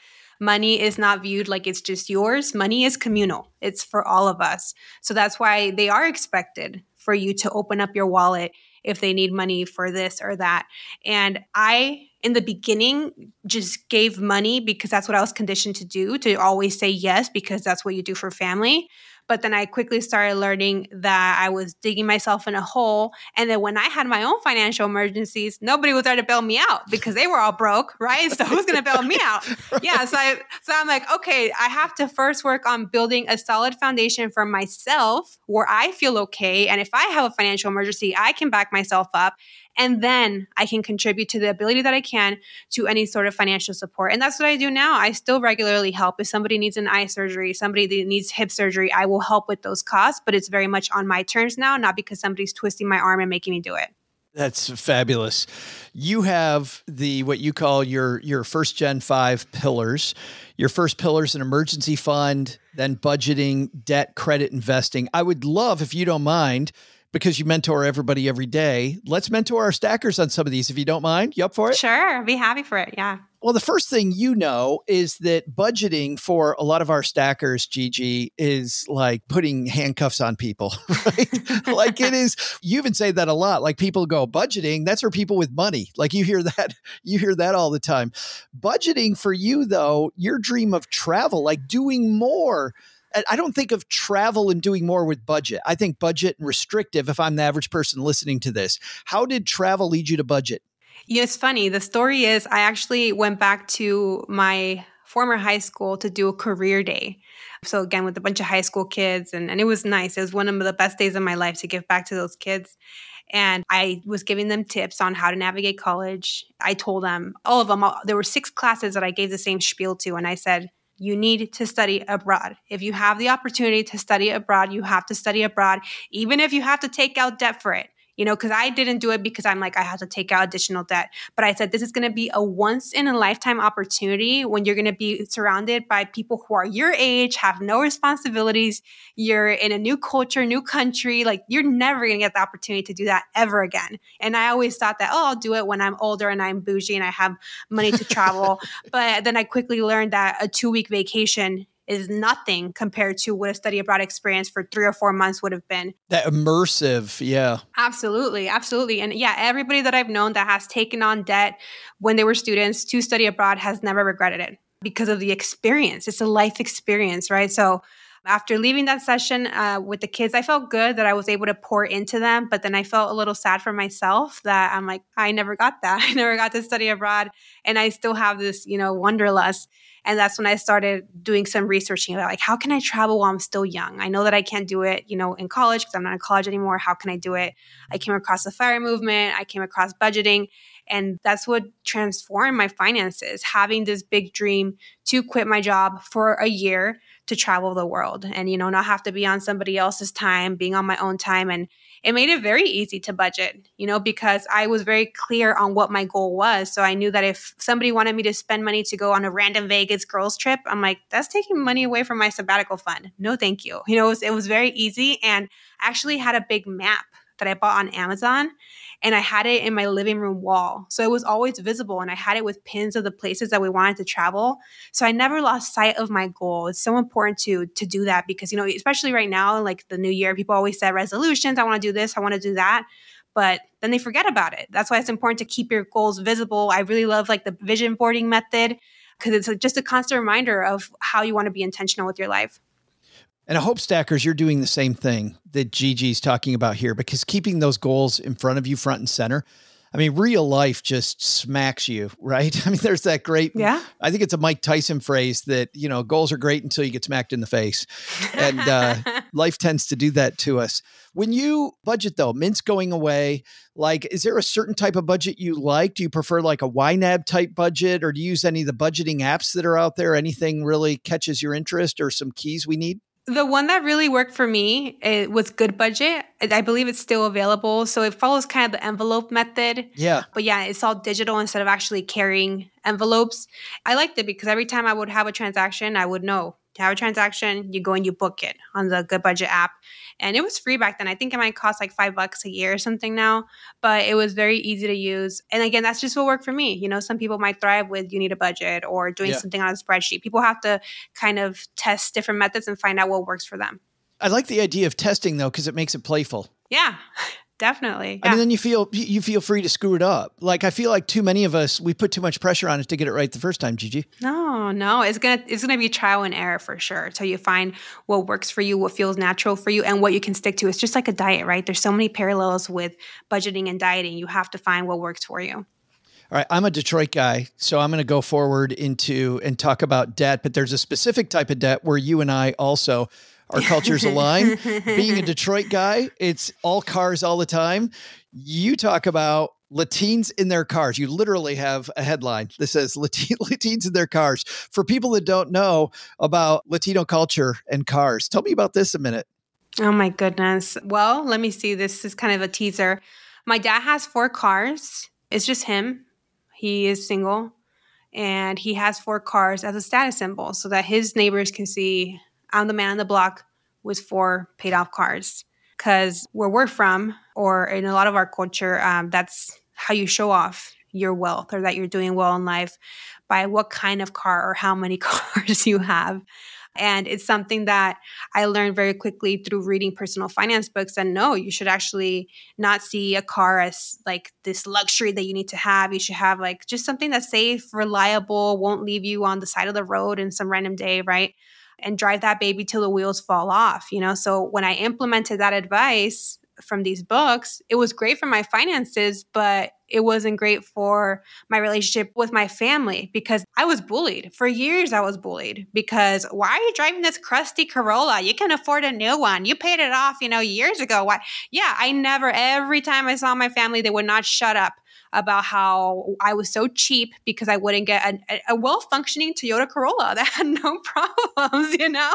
Money is not viewed like it's just yours. Money is communal. It's for all of us. So that's why they are expected for you to open up your wallet if they need money for this or that. And I, in the beginning, just gave money because that's what I was conditioned to do to always say yes because that's what you do for family. But then I quickly started learning that I was digging myself in a hole. And then when I had my own financial emergencies, nobody was there to bail me out because they were all broke, right? So who's going to bail me out? right. Yeah. So I, so I'm like, okay, I have to first work on building a solid foundation for myself where I feel okay. And if I have a financial emergency, I can back myself up and then I can contribute to the ability that I can to any sort of financial support. And that's what I do now. I still regularly help. If somebody needs an eye surgery, somebody that needs hip surgery, I will help with those costs, but it's very much on my terms now, not because somebody's twisting my arm and making me do it. That's fabulous. You have the what you call your your first gen 5 pillars. Your first pillar is an emergency fund, then budgeting, debt, credit, investing. I would love if you don't mind because you mentor everybody every day. Let's mentor our stackers on some of these if you don't mind. You up for it? Sure. Be happy for it. Yeah. Well, the first thing you know is that budgeting for a lot of our stackers, Gigi, is like putting handcuffs on people, right? like it is, you even say that a lot. Like people go, budgeting, that's for people with money. Like you hear that, you hear that all the time. Budgeting for you, though, your dream of travel, like doing more I don't think of travel and doing more with budget. I think budget and restrictive if I'm the average person listening to this. How did travel lead you to budget? Yeah, it's funny. The story is I actually went back to my former high school to do a career day. So again, with a bunch of high school kids, and, and it was nice. It was one of the best days of my life to give back to those kids. And I was giving them tips on how to navigate college. I told them, all of them, there were six classes that I gave the same spiel to. And I said, you need to study abroad. If you have the opportunity to study abroad, you have to study abroad, even if you have to take out debt for it you know, because I didn't do it because I'm like, I have to take out additional debt. But I said, this is going to be a once in a lifetime opportunity when you're going to be surrounded by people who are your age, have no responsibilities. You're in a new culture, new country. Like, you're never going to get the opportunity to do that ever again. And I always thought that, oh, I'll do it when I'm older and I'm bougie and I have money to travel. but then I quickly learned that a two week vacation is nothing compared to what a study abroad experience for three or four months would have been. That immersive, yeah. Absolutely, absolutely. And yeah, everybody that I've known that has taken on debt when they were students to study abroad has never regretted it because of the experience. It's a life experience, right? So After leaving that session uh, with the kids, I felt good that I was able to pour into them, but then I felt a little sad for myself that I'm like, I never got that. I never got to study abroad. And I still have this, you know, wanderlust. And that's when I started doing some researching about like, how can I travel while I'm still young? I know that I can't do it, you know, in college because I'm not in college anymore. How can I do it? I came across the fire movement. I came across budgeting. And that's what transformed my finances, having this big dream to quit my job for a year to travel the world and, you know, not have to be on somebody else's time, being on my own time. And it made it very easy to budget, you know, because I was very clear on what my goal was. So I knew that if somebody wanted me to spend money to go on a random Vegas girls trip, I'm like, that's taking money away from my sabbatical fund. No, thank you. You know, it was, it was very easy. And I actually had a big map that I bought on Amazon and I had it in my living room wall. So it was always visible and I had it with pins of the places that we wanted to travel. So I never lost sight of my goal. It's so important to to do that because you know, especially right now like the new year, people always set resolutions, I want to do this, I want to do that but then they forget about it. That's why it's important to keep your goals visible. I really love like the vision boarding method because it's just a constant reminder of how you want to be intentional with your life. And I hope stackers, you're doing the same thing that Gigi's talking about here because keeping those goals in front of you, front and center. I mean, real life just smacks you, right? I mean, there's that great, yeah. I think it's a Mike Tyson phrase that, you know, goals are great until you get smacked in the face. And uh, life tends to do that to us. When you budget though, Mint's going away, like, is there a certain type of budget you like? Do you prefer like a YNAB type budget or do you use any of the budgeting apps that are out there? Anything really catches your interest or some keys we need? The one that really worked for me it was Goodbudget. I believe it's still available. So it follows kind of the envelope method. Yeah. But yeah, it's all digital instead of actually carrying envelopes. I liked it because every time I would have a transaction, I would know have a transaction, you go and you book it on the Goodbudget app and it was free back then. I think it might cost like five bucks a year or something now, but it was very easy to use. And again, that's just what worked for me. You know, some people might thrive with you need a budget or doing yeah. something on a spreadsheet. People have to kind of test different methods and find out what works for them. I like the idea of testing though, because it makes it playful. Yeah. definitely. Yeah. I mean, then you feel you feel free to screw it up. Like I feel like too many of us we put too much pressure on it to get it right the first time. Gigi. No, no, it's gonna it's gonna be trial and error for sure until you find what works for you, what feels natural for you, and what you can stick to. It's just like a diet, right? There's so many parallels with budgeting and dieting. You have to find what works for you. All right, I'm a Detroit guy, so I'm going to go forward into and talk about debt, but there's a specific type of debt where you and I also our cultures align. Being a Detroit guy, it's all cars all the time. You talk about Latines in their cars. You literally have a headline that says Latines in their cars. For people that don't know about Latino culture and cars, tell me about this a minute. Oh my goodness. Well, let me see. This is kind of a teaser. My dad has four cars. It's just him. He is single and he has four cars as a status symbol so that his neighbors can see I'm the man on the block with four paid off cars. Because where we're from, or in a lot of our culture, um, that's how you show off your wealth or that you're doing well in life by what kind of car or how many cars you have. And it's something that I learned very quickly through reading personal finance books. And no, you should actually not see a car as like this luxury that you need to have. You should have like just something that's safe, reliable, won't leave you on the side of the road in some random day, right? And drive that baby till the wheels fall off, you know? So when I implemented that advice from these books, it was great for my finances, but it wasn't great for my relationship with my family because I was bullied. For years, I was bullied because why are you driving this crusty Corolla? You can afford a new one. You paid it off, you know, years ago. Why? Yeah, I never, every time I saw my family, they would not shut up about how I was so cheap because I wouldn't get a, well functioning Toyota Corolla that had no problems, you know?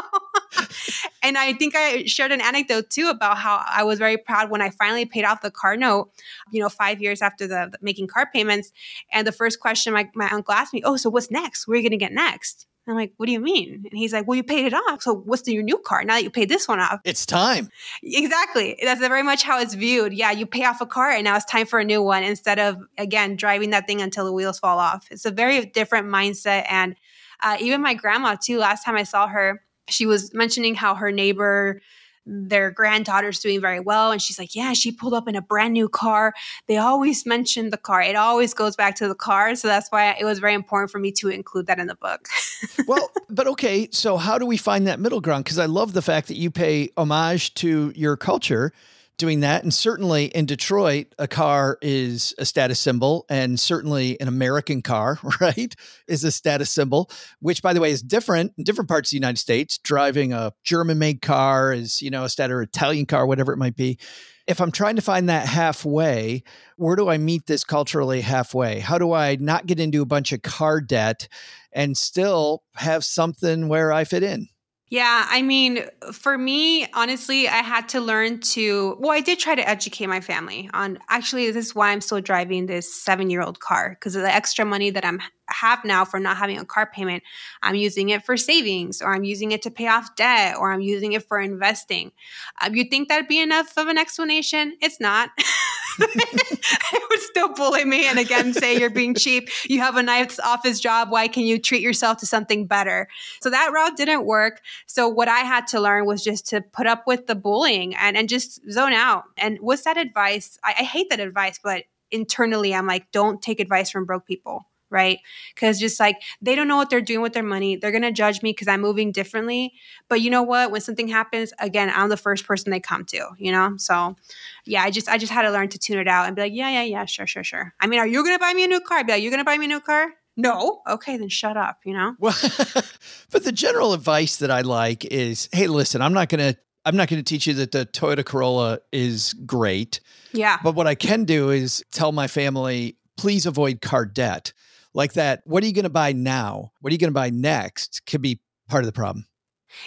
and I think I shared an anecdote too about how I was very proud when I finally paid off the car note, you know, five years after the, the making car payments. And the first question my, my uncle asked me, Oh, so what's next? Where are you going to get next? I'm like, what do you mean? And he's like, well, you paid it off. So what's the, your new car now that you paid this one off? It's time. Exactly. That's very much how it's viewed. Yeah, you pay off a car and now it's time for a new one instead of, again, driving that thing until the wheels fall off. It's a very different mindset. And uh, even my grandma, too, last time I saw her, she was mentioning how her neighbor their granddaughter's doing very well. And she's like, Yeah, she pulled up in a brand new car. They always mention the car, it always goes back to the car. So that's why it was very important for me to include that in the book. well, but okay. So, how do we find that middle ground? Because I love the fact that you pay homage to your culture doing that. And certainly in Detroit, a car is a status symbol, and certainly an American car, right, is a status symbol, which, by the way, is different in different parts of the United States. Driving a German made car is, you know, a status or Italian car, whatever it might be. If I'm trying to find that halfway, where do I meet this culturally halfway? How do I not get into a bunch of car debt and still have something where I fit in? Yeah, I mean, for me, honestly, I had to learn to. Well, I did try to educate my family on. Actually, this is why I'm still driving this seven-year-old car because the extra money that I'm have now for not having a car payment. I'm using it for savings, or I'm using it to pay off debt, or I'm using it for investing. Um, you think that'd be enough of an explanation? It's not. it would still bully me and again say you're being cheap. You have a nice office job. Why can you treat yourself to something better? So that route didn't work. So what I had to learn was just to put up with the bullying and, and just zone out. And what's that advice? I, I hate that advice, but internally I'm like, don't take advice from broke people right? Because just like they don't know what they're doing with their money. They're going to judge me because I'm moving differently. But you know what? When something happens, again, I'm the first person they come to, you know? So yeah, I just, I just had to learn to tune it out and be like, yeah, yeah, yeah, sure, sure, sure. I mean, are you going to buy me a new car? I'd be like, you going to buy me a new car? No. Okay, then shut up, you know? Well, but the general advice that I like is, hey, listen, I'm not going to I'm not going to teach you that the Toyota Corolla is great. Yeah. But what I can do is tell my family, please avoid car debt like that, what are you going to buy now? What are you going to buy next could be part of the problem.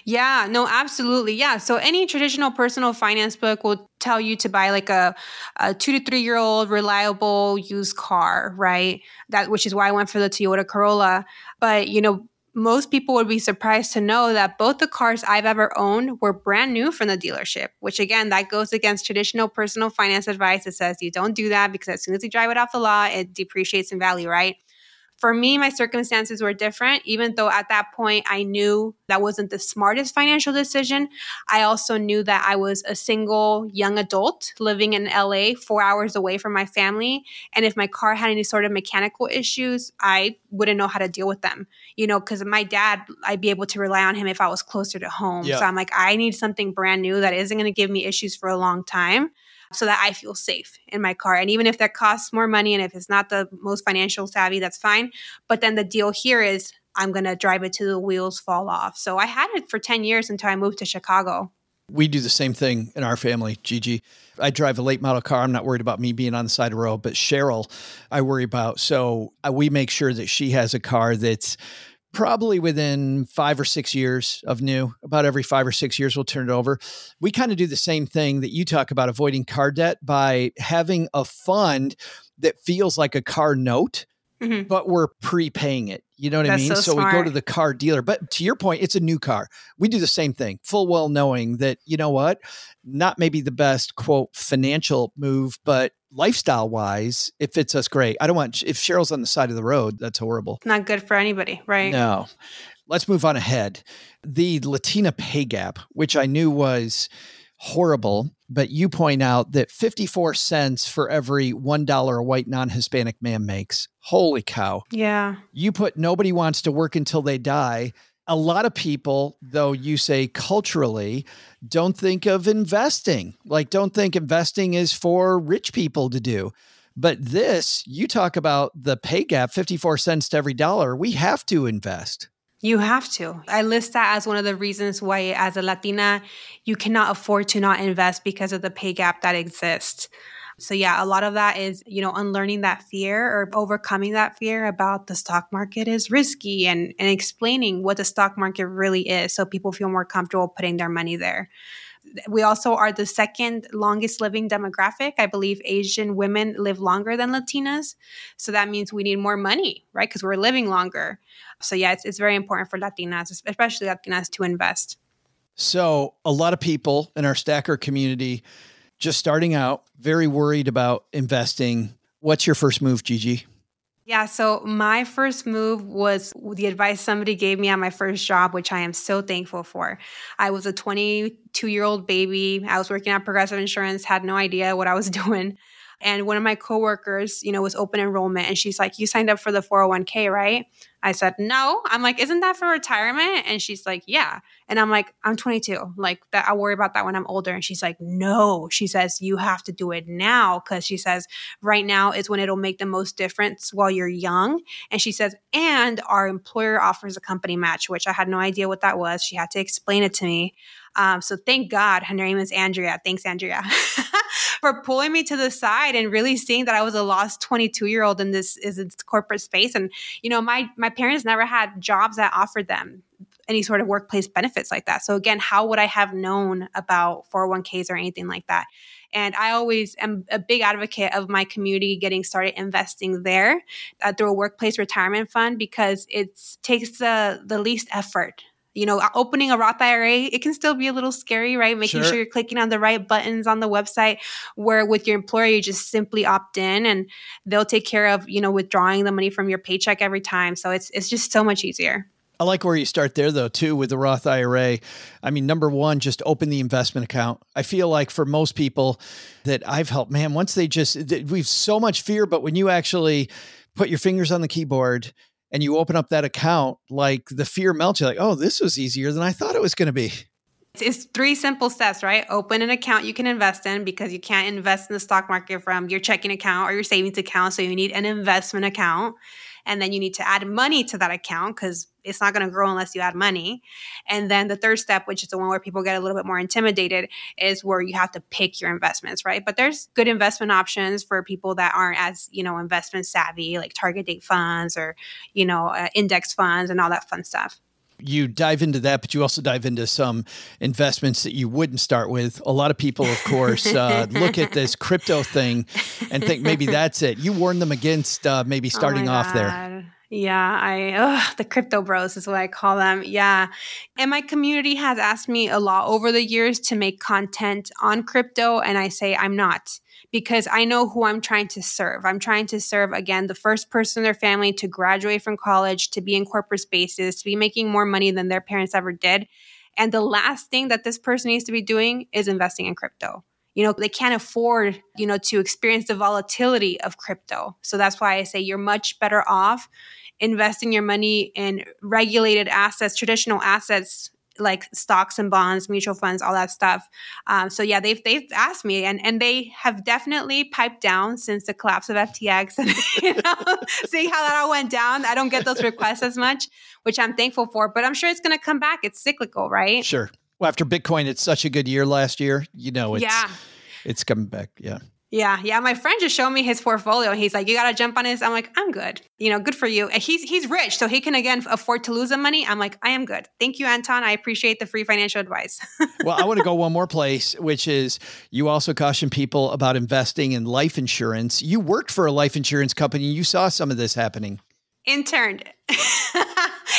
Yeah, no, absolutely. Yeah. So any traditional personal finance book will tell you to buy like a, a two to three year old reliable used car, right? That which is why I went for the Toyota Corolla. But you know, most people would be surprised to know that both the cars I've ever owned were brand new from the dealership, which again, that goes against traditional personal finance advice that says you don't do that because as soon as you drive it off the lot, it depreciates in value, right? For me, my circumstances were different. Even though at that point I knew that wasn't the smartest financial decision, I also knew that I was a single young adult living in LA, four hours away from my family. And if my car had any sort of mechanical issues, I wouldn't know how to deal with them, you know, because my dad, I'd be able to rely on him if I was closer to home. So I'm like, I need something brand new that isn't going to give me issues for a long time so that I feel safe in my car. And even if that costs more money and if it's not the most financial savvy, that's fine. But then the deal here is I'm going to drive it till the wheels fall off. So I had it for 10 years until I moved to Chicago. We do the same thing in our family, Gigi. I drive a late model car. I'm not worried about me being on the side of the road, but Cheryl, I worry about. So uh, we make sure that she has a car that's probably within five or six years of new about every five or six years we'll turn it over we kind of do the same thing that you talk about avoiding car debt by having a fund that feels like a car note mm-hmm. but we're prepaying it you know what That's i mean so, so we go to the car dealer but to your point it's a new car we do the same thing full well knowing that you know what not maybe the best quote financial move but lifestyle wise, it fits us great. I don't want if Cheryl's on the side of the road, that's horrible. Not good for anybody, right? No. Let's move on ahead. The Latina pay gap, which I knew was horrible, but you point out that 54 cents for every $1 a white non Hispanic man makes. Holy cow. Yeah. You put nobody wants to work until they die a lot of people, though you say culturally, don't think of investing. Like, don't think investing is for rich people to do. But this, you talk about the pay gap 54 cents to every dollar. We have to invest. You have to. I list that as one of the reasons why, as a Latina, you cannot afford to not invest because of the pay gap that exists. So yeah, a lot of that is, you know, unlearning that fear or overcoming that fear about the stock market is risky and, and explaining what the stock market really is so people feel more comfortable putting their money there. We also are the second longest living demographic. I believe Asian women live longer than Latinas. So that means we need more money, right? Because we're living longer. So yeah, it's, it's very important for Latinas, especially Latinas, to invest. So a lot of people in our stacker community just starting out, very worried about investing. What's your first move, Gigi? Yeah, so my first move was the advice somebody gave me on my first job, which I am so thankful for. I was a 22 year old baby. I was working at Progressive Insurance, had no idea what I was doing. And one of my coworkers, you know, was open enrollment and she's like, You signed up for the 401k, right? I said, No. I'm like, Isn't that for retirement? And she's like, Yeah. And I'm like, I'm 22. Like, that I'll worry about that when I'm older. And she's like, No. She says, You have to do it now. Cause she says, Right now is when it'll make the most difference while you're young. And she says, And our employer offers a company match, which I had no idea what that was. She had to explain it to me. Um, so thank God her name is Andrea. Thanks, Andrea. for pulling me to the side and really seeing that I was a lost 22 year old in this is this corporate space. And you know, my my parents never had jobs that offered them any sort of workplace benefits like that. So again, how would I have known about 401ks or anything like that? And I always am a big advocate of my community getting started investing there uh, through a workplace retirement fund because it takes the the least effort you know, opening a Roth IRA, it can still be a little scary, right? Making sure. sure. you're clicking on the right buttons on the website where with your employer, you just simply opt in and they'll take care of, you know, withdrawing the money from your paycheck every time. So it's, it's just so much easier. I like where you start there though too with the Roth IRA. I mean, number one, just open the investment account. I feel like for most people that I've helped, man, once they just we've so much fear, but when you actually put your fingers on the keyboard and you open up that account, like the fear melts. You're like, oh, this was easier than I thought it was going to be. It's three simple steps, right? Open an account you can invest in because you can't invest in the stock market from your checking account or your savings account. So you need an investment account and then you need to add money to that account because it's not going to grow unless you add money. And then the third step, which is the one where people get a little bit more intimidated, is where you have to pick your investments, right? But there's good investment options for people that aren't as, you know, investment savvy, like target date funds or, you know, uh, index funds and all that fun stuff you dive into that, but you also dive into some investments that you wouldn't start with. A lot of people, of course, uh, look at this crypto thing and think maybe that's it. You warn them against uh, maybe oh starting oh off there. Yeah, I ugh, the crypto bros is what I call them. Yeah. And my community has asked me a lot over the years to make content on crypto and I say I'm not because I know who I'm trying to serve. I'm trying to serve again the first person in their family to graduate from college, to be in corporate spaces, to be making more money than their parents ever did. And the last thing that this person needs to be doing is investing in crypto you know they can't afford you know to experience the volatility of crypto so that's why i say you're much better off investing your money in regulated assets, traditional assets like stocks and bonds, mutual funds, all that stuff. Um, so yeah, they've they've asked me, and and they have definitely piped down since the collapse of FTX, and you know, seeing how that all went down. I don't get those requests as much, which I'm thankful for. But I'm sure it's going to come back. It's cyclical, right? Sure. Well, after Bitcoin, it's such a good year last year. You know, it's, yeah, it's coming back. Yeah. Yeah, yeah. My friend just showed me his portfolio. He's like, "You got to jump on this." I'm like, "I'm good. You know, good for you." And he's he's rich, so he can again afford to lose the money. I'm like, "I am good. Thank you, Anton. I appreciate the free financial advice." well, I want to go one more place, which is you also caution people about investing in life insurance. You worked for a life insurance company. You saw some of this happening. Interned.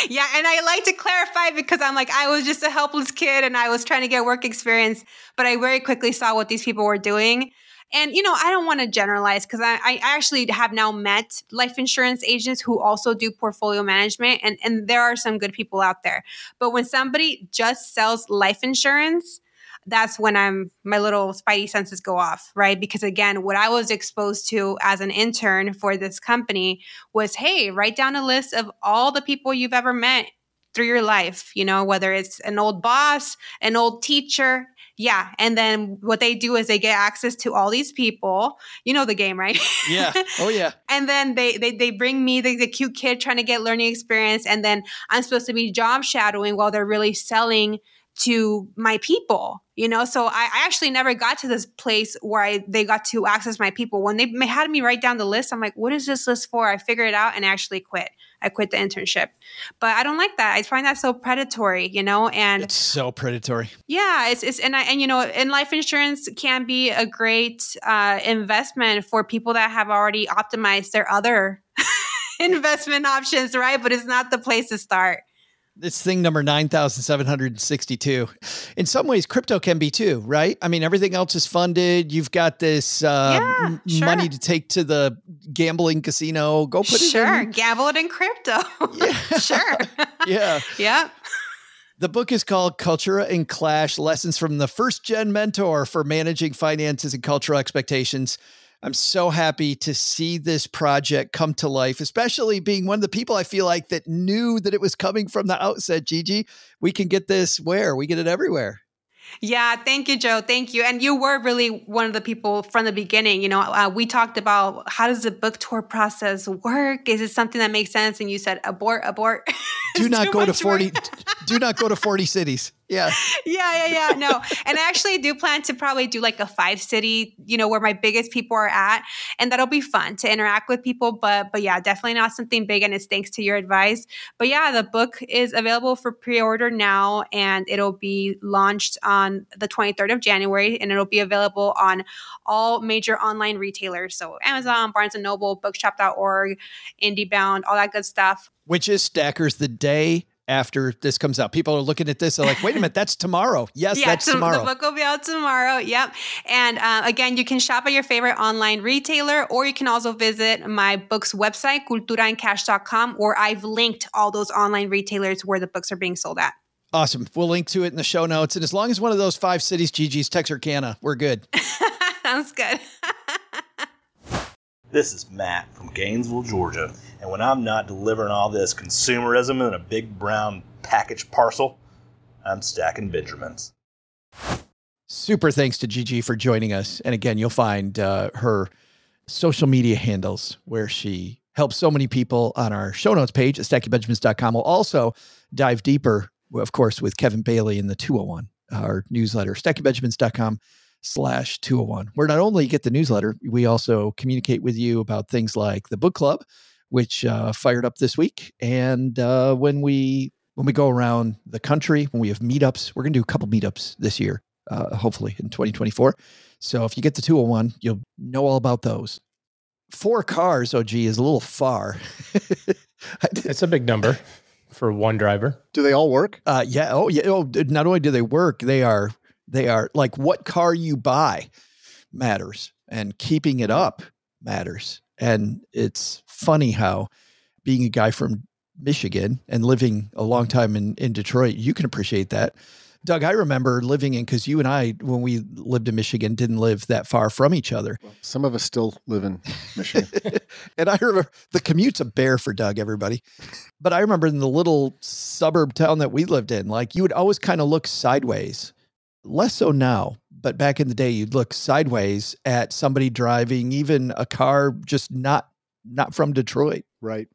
yeah, and I like to clarify because I'm like, I was just a helpless kid and I was trying to get work experience, but I very quickly saw what these people were doing. And, you know, I don't want to generalize because I, I actually have now met life insurance agents who also do portfolio management, and, and there are some good people out there. But when somebody just sells life insurance, that's when I'm my little spidey senses go off, right? Because again, what I was exposed to as an intern for this company was hey, write down a list of all the people you've ever met through your life, you know, whether it's an old boss, an old teacher, yeah. And then what they do is they get access to all these people. You know the game, right? Yeah. Oh yeah. and then they, they they bring me the, the cute kid trying to get learning experience. And then I'm supposed to be job shadowing while they're really selling to my people you know so I, I, actually never got to this place where I, they got to access my people when they had me write down the list i'm like what is this list for i figure it out and actually quit i quit the internship. But i don't like that. I find that so predatory you know and it's so predatory. Yeah it's, it's and I, and you know and life insurance can be a great uh, investment for people that have already optimized their other investment options right? But it's not the place to start It's thing number 9,762. In some ways, crypto can be too, right? I mean, everything else is funded. You've got this uh, Yeah, m- sure. money to take to the gambling casino. Go put it sure, in. gamble it in crypto. Yeah. sure. Yeah. yeah The book is called Cultura and Cash Lessons from the First Gen Mentor for Managing Finances and Cultural Expectations. I'm so happy to see this project come to life, especially being one of the people I feel like that knew that it was coming from the outset. Gigi, we can get this where? We get it everywhere. Yeah, thank you, Joe. Thank you. And you were really one of the people from the beginning. You know, uh, we talked about how does the book tour process work? Is it something that makes sense? And you said abort, abort. Do not go to 40 do not go to 40 cities. Yeah. yeah, yeah, yeah. No. And I actually do plan to probably do like a five city, you know, where my biggest people are at. And that'll be fun to interact with people. But but yeah, definitely not something big. And it's thanks to your advice. But yeah, the book is available for pre-order now and it'll be launched on the 23rd of January and it'll be available on all major online retailers. So Amazon, Barnes and Noble, bookshop.org, IndieBound, all that good stuff. Which is stackers the day after this comes out. People are looking at this, they're like, wait a minute, that's tomorrow. Yes, that's so tomorrow. The book will be out tomorrow. Yep. And uh, again, you can shop at your favorite online retailer, or you can also visit my book's website, culturaandcash.com, where I've linked all those online retailers where the books are being sold at. Awesome. We'll link to it in the show notes. And as long as one of those five cities, Gigi's Texarkana, we're good. Sounds good. This is Matt from Gainesville, Georgia, and when I'm not delivering all this consumerism in a big brown package parcel, I'm stacking Benjamins. Super thanks to Gigi for joining us. And again, you'll find uh, her social media handles where she helps so many people on our show notes page at stackingbenjamins.com. We'll also dive deeper, of course, with Kevin Bailey in the 201, our newsletter, stackingbenjamins.com slash 201, where not only you get the newsletter, we also communicate with you about things like the book club, which uh, fired up this week. And uh, when we when we go around the country, when we have meetups, we're going to do a couple meetups this year, uh, hopefully in 2024. So if you get the 201, you'll know all about those. Four cars, OG, is a little far. It's a big number for one driver. Do they all work? Uh, yeah. Oh, yeah. Oh, d- not only do they work, they are they are like what car you buy matters, and keeping it up matters. And it's funny how being a guy from Michigan and living a long time in in Detroit, you can appreciate that. Doug, I remember living in because you and I, when we lived in Michigan, didn't live that far from each other. Some of us still live in Michigan. and I remember the commute's a bear for Doug, everybody. But I remember in the little suburb town that we lived in, like you would always kind of look sideways. Less so now, but back in the day, you'd look sideways at somebody driving even a car just not not from Detroit. Right.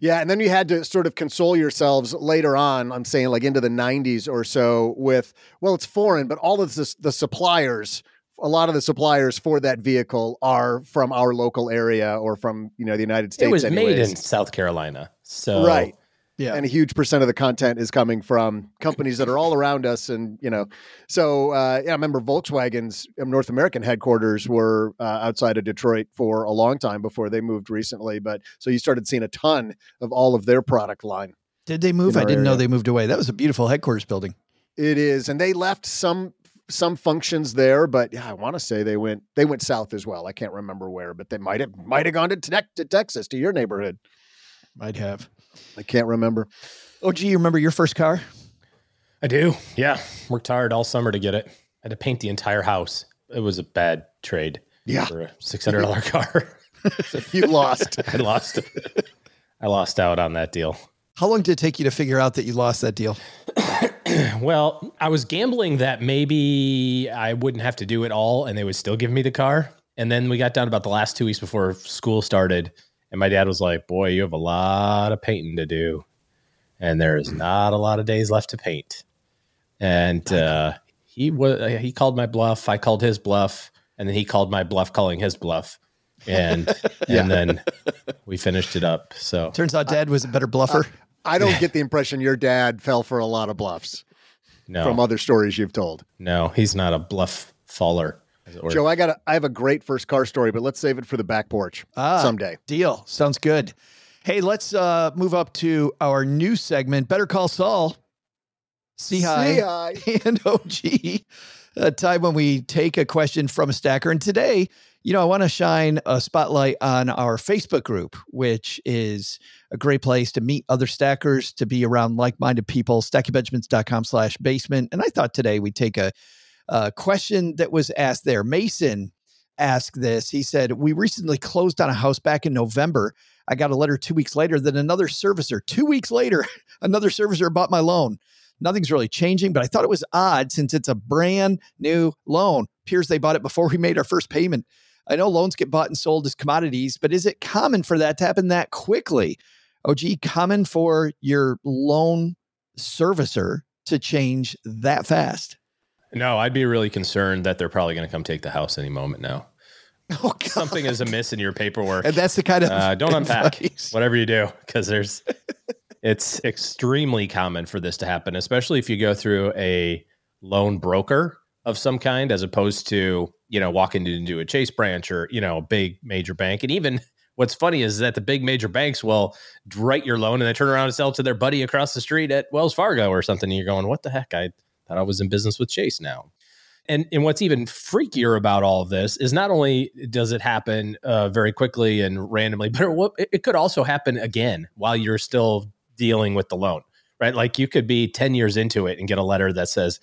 Yeah, and then you had to sort of console yourselves later on. I'm saying like into the 90s or so with well, it's foreign, but all of this, the suppliers, a lot of the suppliers for that vehicle are from our local area or from you know the United States. it was made in South Carolina. So right. Yeah. And a huge percent of the content is coming from companies that are all around us. And, you know, so uh, yeah, I remember Volkswagen's um, North American headquarters were uh, outside of Detroit for a long time before they moved recently. But so you started seeing a ton of all of their product line. Did they move? I didn't know they moved away. That was a beautiful headquarters building. It is. And they left some some functions there, but yeah, I want to say they went they went south as well. I can't remember where, but they might have might have gone to, Tex- to Texas to your neighborhood. Might have. I can't remember. Oh, gee, you remember your first car? I do. Yeah. Worked hard all summer to get it. I had to paint the entire house. It was a bad trade Yeah. for a $600 car. You lost. I lost. I lost out on that deal. How long did it take you to figure out that you lost that deal? Well, I was gambling that maybe I wouldn't have to do it all and they would still give me the car. And then we got down about the last two weeks before school started. And my dad was like, Boy, you have a lot of painting to do. And there is not a lot of days left to paint. And uh, he was he called my bluff. I called his bluff. And then he called my bluff calling his bluff. And and then we finished it up. So Turns out Dad was a better bluffer. I don't get the impression your dad fell for a lot of bluffs no, from other stories you've told. no, he's not a bluff faller. Were. Joe, I got a, I have a great first car story, but let's save it for the back porch Ah. someday. Deal. Sounds good. Hey, let's uh, move up to our new segment, Better Call Saul. Sehy, and OG. A time when we take a question from a stacker. And today, you know, I want to shine a spotlight on our Facebook group, which is a great place to meet other stackers, to be around like-minded people, stackingbenjamins.com slash basement. And I thought today we'd take a, a question that was asked there. Mason asked this. He said, We recently closed on a house back in November. I got a letter two weeks later that another servicer, two weeks later, another servicer bought my loan. Nothing's really changing, but I thought it was odd since it's a brand new loan. Appears they bought it before we made our first payment. I know loans get bought and sold as commodities, but is it common for that to happen that quickly? Oh, OG, common for your loan servicer to change that fast? No, I'd be really concerned that they're probably going to come take the house any moment now. Oh, God. Something is amiss in your paperwork. And that's the kind of uh, don't unpack advice. whatever you do because there's it's extremely common for this to happen, especially if you go through a loan broker of some kind, as opposed to you know walking into a Chase branch or you know a big major bank. And even what's funny is that the big major banks will write your loan and they turn around and sell it to their buddy across the street at Wells Fargo or something. And you're going, what the heck? I thought I was in business with Chase now. And, and what's even freakier about all of this is not only does it happen uh, very quickly and randomly, but it, it could also happen again while you're still dealing with the loan, right? Like you could be 10 years into it and get a letter that says,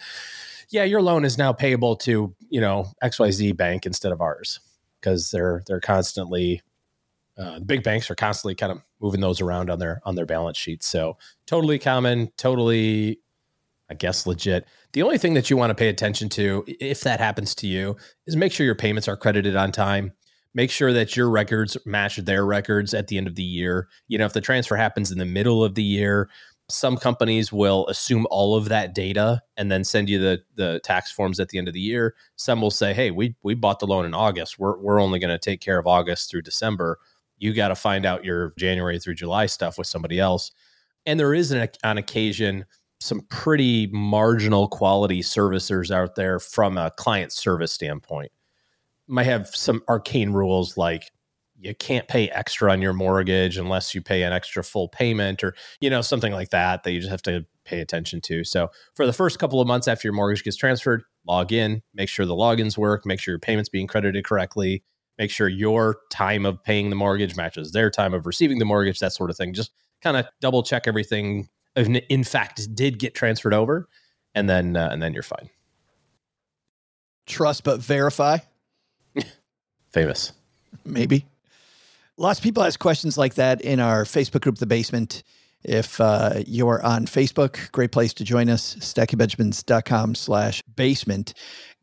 yeah, your loan is now payable to, you know, XYZ bank instead of ours because they're, they're constantly, uh, big banks are constantly kind of moving those around on their, on their balance sheets. So totally common, totally, I guess, legit. The only thing that you want to pay attention to, if that happens to you, is make sure your payments are credited on time. Make sure that your records match their records at the end of the year. You know, if the transfer happens in the middle of the year, some companies will assume all of that data and then send you the the tax forms at the end of the year. Some will say, "Hey, we we bought the loan in August. We're we're only going to take care of August through December. You got to find out your January through July stuff with somebody else." And there is an on occasion some pretty marginal quality servicers out there from a client service standpoint. Might have some arcane rules like you can't pay extra on your mortgage unless you pay an extra full payment or you know something like that that you just have to pay attention to. So for the first couple of months after your mortgage gets transferred, log in, make sure the logins work, make sure your payments being credited correctly, make sure your time of paying the mortgage matches their time of receiving the mortgage, that sort of thing. Just kind of double check everything in fact did get transferred over and then uh, and then you're fine Trust but verify, famous maybe. Lots of people ask questions like that in our Facebook group, The Basement. If uh, you're on Facebook, great place to join us. StackingBenjamins.com slash basement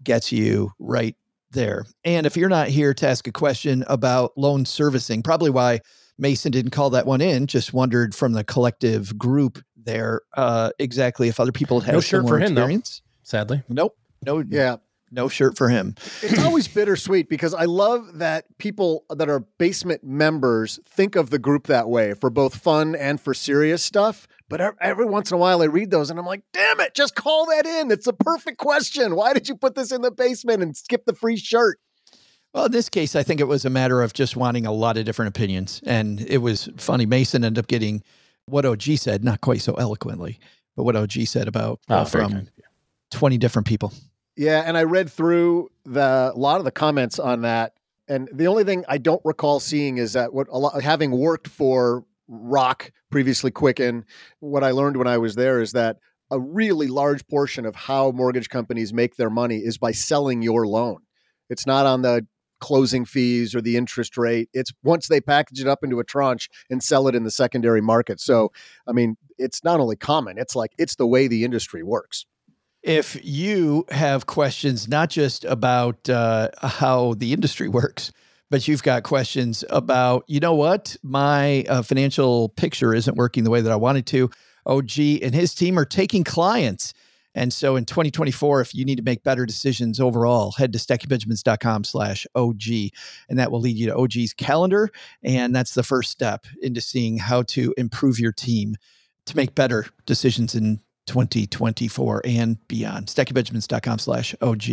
gets you right there. And if you're not here to ask a question about loan servicing, probably why Mason didn't call that one in, just wondered from the collective group there uh, exactly if other people had No shirt for him, though. sadly Nope. No, Yeah. no shirt for him. It's always bittersweet because I love that people that are basement members think of the group that way for both fun and for serious stuff. But every once in a while, I read those and I'm like, damn it, just call that in. It's a perfect question. Why did you put this in the basement and skip the free shirt? Well, in this case, I think it was a matter of just wanting a lot of different opinions. And it was funny. Mason ended up getting what OG said, not quite so eloquently, but what OG said about uh, Oh, very from kind. 20 different people. Yeah, and I read through the a lot of the comments on that, and the only thing I don't recall seeing is that what a lot, having worked for Rock previously, Quicken, what I learned when I was there is that a really large portion of how mortgage companies make their money is by selling your loan. It's not on the closing fees or the interest rate. It's once they package it up into a tranche and sell it in the secondary market. So, I mean, it's not only common; it's like it's the way the industry works. If you have questions, not just about uh, how the industry works, but you've got questions about, you know what, my uh, financial picture isn't working the way that I wanted to. OG and his team are taking clients. And so in 2024, if you need to make better decisions overall, head to stackingbenjamins.com slash OG, and that will lead you to OG's calendar. And that's the first step into seeing how to improve your team to make better decisions in 2024 and beyond. StackingBenjamins.com slash OG.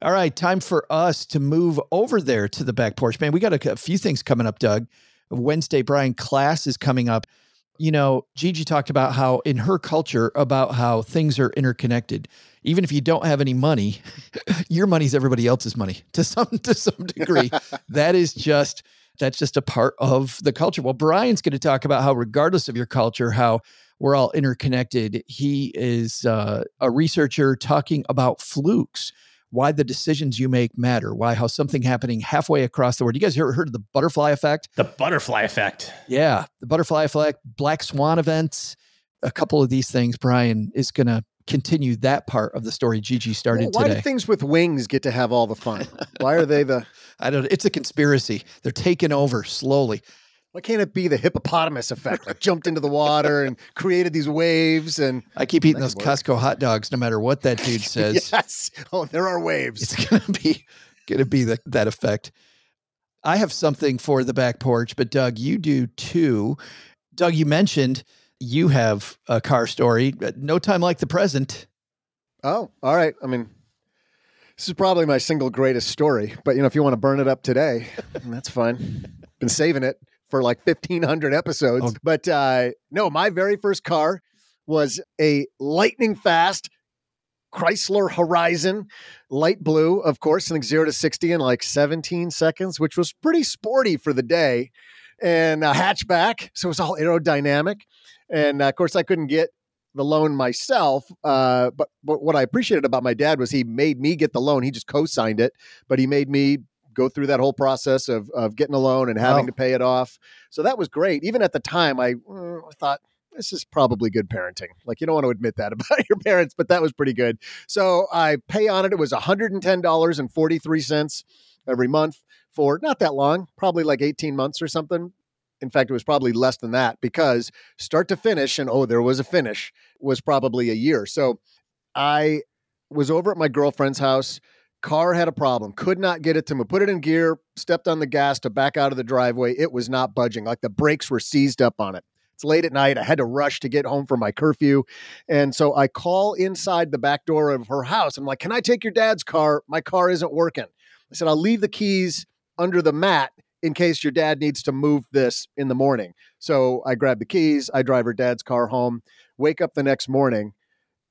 All right, time for us to move over there to the back porch. Man, we got a, a few things coming up, Doug. Wednesday, Brian, class is coming up. You know, Gigi talked about how in her culture, about how things are interconnected. Even if you don't have any money, your money's everybody else's money to some to some degree. that is just that's just a part of the culture. Well, Brian's going to talk about how, regardless of your culture, how we're all interconnected. He is uh, a researcher talking about flukes, why the decisions you make matter, why how something happening halfway across the world. You guys ever heard of the butterfly effect? The butterfly effect. Yeah, the butterfly effect, black swan events, a couple of these things. Brian is going to continue that part of the story Gigi started Well, why today. do things with wings get to have all the fun? Why are they the? I don't. It's a conspiracy. They're taking over slowly. Why can't it be the hippopotamus effect? Like jumped into the water and created these waves and I keep eating those work. Costco hot dogs, no matter what that dude says. yes. Oh, there are waves. It's gonna be gonna be the, that effect. I have something for the back porch, but Doug, you do too. Doug, you mentioned you have a car story. No time like the present. Oh, all right. I mean, this is probably my single greatest story, but you know, if you want to burn it up today, that's fine. Been saving it for like 1500 episodes. Oh. But uh, no, my very first car was a lightning fast Chrysler Horizon, light blue, of course, and like zero to 60 in like 17 seconds, which was pretty sporty for the day. And a hatchback. So it was all aerodynamic. And uh, of course, I couldn't get the loan myself. Uh, but, but what I appreciated about my dad was he made me get the loan. He just co-signed it, but he made me go through that whole process of of getting a loan and having Wow. to pay it off. So that was great. Even at the time, I, mm, I thought this is probably good parenting. Like you don't want to admit that about your parents, but that was pretty good. So I pay on it. It was one hundred and ten dollars and forty three cents every month for not that long, probably like eighteen months or something. In fact, it was probably less than that because start to finish, and oh, there was a finish, was probably a year. So I was over at my girlfriend's house. Car had a problem, could not get it to move. Put it in gear, stepped on the gas to back out of the driveway. It was not budging. Like the brakes were seized up on it. It's late at night. I had to rush to get home for my curfew. And so I call inside the back door of her house. I'm like, Can I take your dad's car? My car isn't working. I said, I'll leave the keys under the mat in case your dad needs to move this in the morning. So I grab the keys. I drive her dad's car home, wake up the next morning,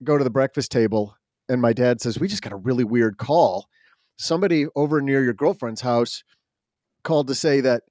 go to the breakfast table, and my dad says, We just got a really weird call. Somebody over near your girlfriend's house called to say that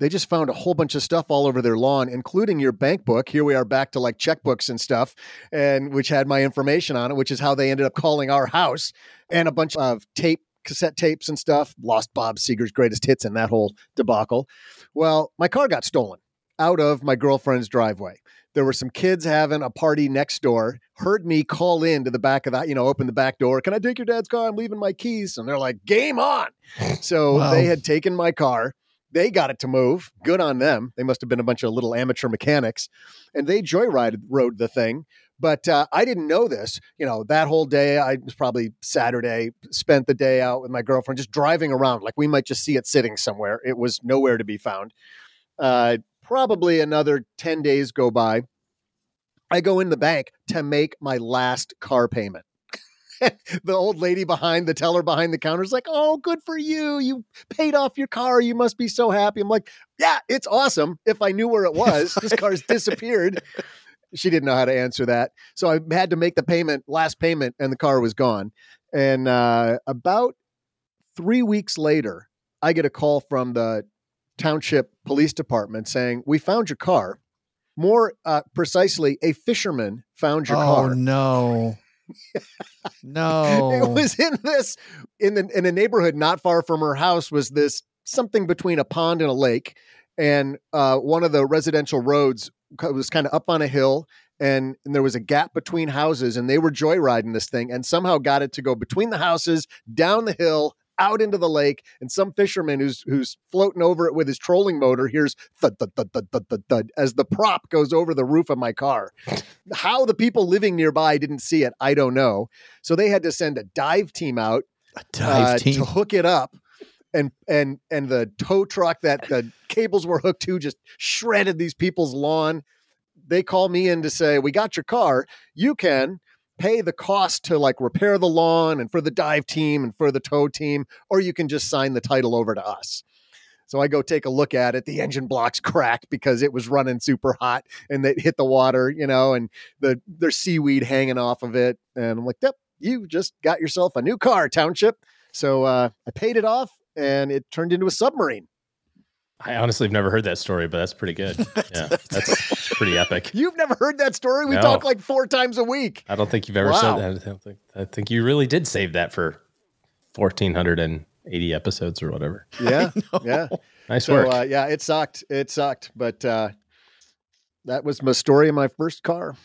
they just found a whole bunch of stuff all over their lawn, including your bank book. Here we are back to like checkbooks and stuff, and which had my information on it, which is how they ended up calling our house, and a bunch of tape, cassette tapes and stuff. Lost Bob Seger's greatest hits in that whole debacle. Well, my car got stolen out of my girlfriend's driveway. There were some kids having a party next door, heard me call in to the back of that, you know, open the back door. Can I take your dad's car? I'm leaving my keys. And they're like, game on. So Wow. they had taken my car. They got it to move. Good on them. They must have been a bunch of little amateur mechanics. And they joyrided rode the thing. But uh, I didn't know this. You know, that whole day, I was probably Saturday, spent the day out with my girlfriend, just driving around. Like we might just see it sitting somewhere. It was nowhere to be found. Uh, probably another 10 days go by. I go in the bank to make my last car payment. the old lady behind the teller behind the counter is like, Oh, good for you. You paid off your car. You must be so happy. I'm like, Yeah, it's awesome. If I knew where it was, this car's disappeared. She didn't know how to answer that. So I had to make the payment, last payment, and the car was gone. And uh, about three weeks later, I get a call from the township police department saying, We found your car. More uh, precisely, a fisherman found your oh car. Oh no. no. It was in this in the in a neighborhood not far from her house was this something between a pond and a lake, and uh, one of the residential roads was kind of up on a hill. And, and there was a gap between houses, and they were joyriding this thing, and somehow got it to go between the houses, down the hill, out into the lake. And some fisherman who's who's floating over it with his trolling motor hears thud thud thud thud thud thud, thud as the prop goes over the roof of my car. How the people living nearby didn't see it, I don't know. So they had to send a dive team out a dive uh, team. to hook it up. And and and the tow truck that the cables were hooked to just shredded these people's lawn. They call me in to say, "We got your car. You can pay the cost to like repair the lawn and for the dive team and for the tow team, or you can just sign the title over to us." So I go take a look at it. The engine blocks cracked because it was running super hot and it hit the water, you know, and the there's seaweed hanging off of it. And I'm like, yep, you just got yourself a new car, Township. So uh, I paid it off and it turned into a submarine. I honestly have never heard that story, but that's pretty good. Yeah, that's pretty epic. You've never heard that story? We No. talk like four times a week. I don't think you've ever Wow. said that. I, don't think, I think you really did save that for 1,480 episodes or whatever. Yeah. Yeah. Nice So work. uh, yeah, it sucked. It sucked. But uh, that was my story of my first car.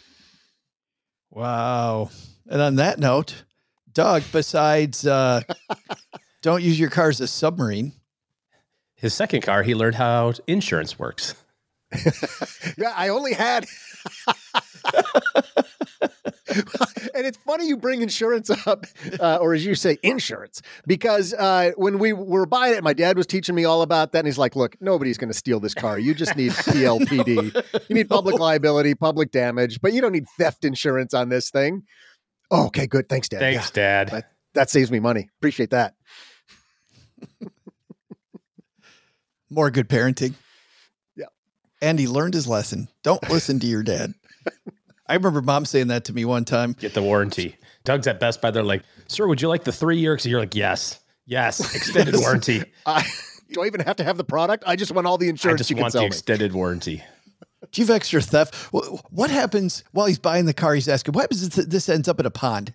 Wow. And on that note, Doug, besides uh, don't use your car as a submarine, His second car, he learned how insurance works. Yeah, I only had. and it's funny you bring insurance up, uh, or as you say, insurance, because uh, when we were buying it, my dad was teaching me all about that. And he's like, look, nobody's going to steal this car. You just need PLPD. You need public liability, public damage, but you don't need theft insurance on this thing. Oh, okay, good. Thanks, Dad. Thanks, Yeah, Dad. that, that saves me money. Appreciate that. more good parenting. Yeah. And he learned his lesson. Don't listen to your dad. I remember mom saying that to me one time. Get the warranty. Doug's at Best Buy. They're like, "Sir, would you like the three year?" You're like, "Yes, yes, extended Yes. warranty. I, do I even have to have the product? I just want all the I insurance just you can want sell the me. extended warranty." Do you have extra theft? What happens while he's buying the car? He's asking, what happens if this ends up in a pond?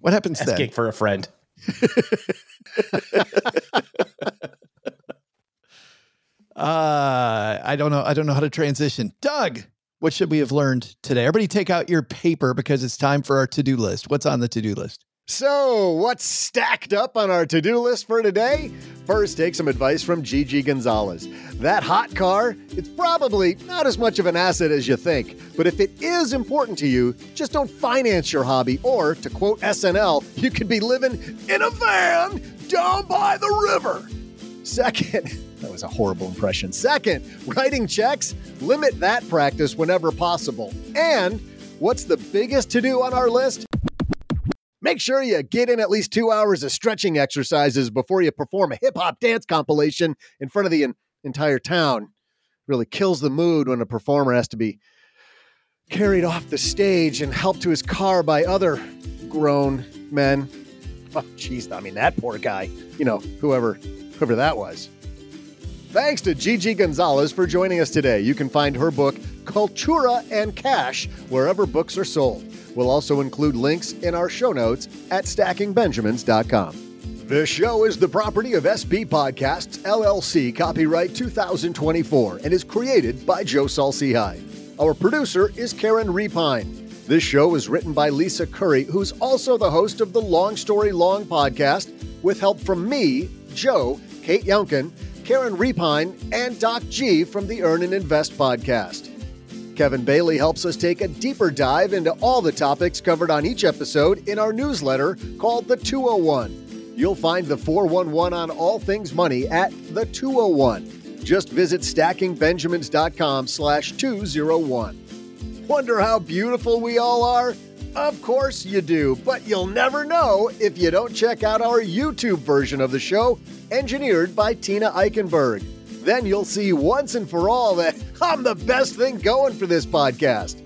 What happens then? Asking for a friend. Uh, I don't know. I don't know how to transition. Doug, what should we have learned today? Everybody take out your paper because it's time for our to-do list. What's on the to-do list? So, what's stacked up on our to do list for today? First, take some advice from Gigi Gonzalez. That hot car, it's probably not as much of an asset as you think, but if it is important to you, just don't finance your hobby. Or, to quote SNL, you could be living in a van down by the river. Second, that was a horrible impression. Second, writing checks, limit that practice whenever possible. And what's the biggest to do on our list? Make sure you get in at least two hours of stretching exercises before you perform a hip hop dance compilation in front of the en- entire town. Really kills the mood when a performer has to be carried off the stage and helped to his car by other grown men. Oh, jeez, I mean, that poor guy. You know, whoever, whoever that was. Thanks to Gigi Gonzalez for joining us today. You can find her book, Cultura and Cash, wherever books are sold. We'll also include links in our show notes at stackingbenjamins.com. This show is the property of SB Podcasts, LLC, copyright 2024, and is created by Joe Saul Sehy. Our producer is Karen Repine. This show is written by Lisa Curry, who's also the host of the Long Story Long podcast, with help from me, Joe, Kate Youngkin, Karen Repine, and Doc G from the Earn and Invest podcast. Kevin Bailey helps us take a deeper dive into all the topics covered on each episode in our newsletter called The 201. You'll find the 411 on all things money at The 201. Just visit stackingbenjamins.com slash 201. Wonder how beautiful we all are? Of course you do, but you'll never know if you don't check out our YouTube version of the show, engineered by Tina Eichenberg. Then you'll see once and for all that I'm the best thing going for this podcast.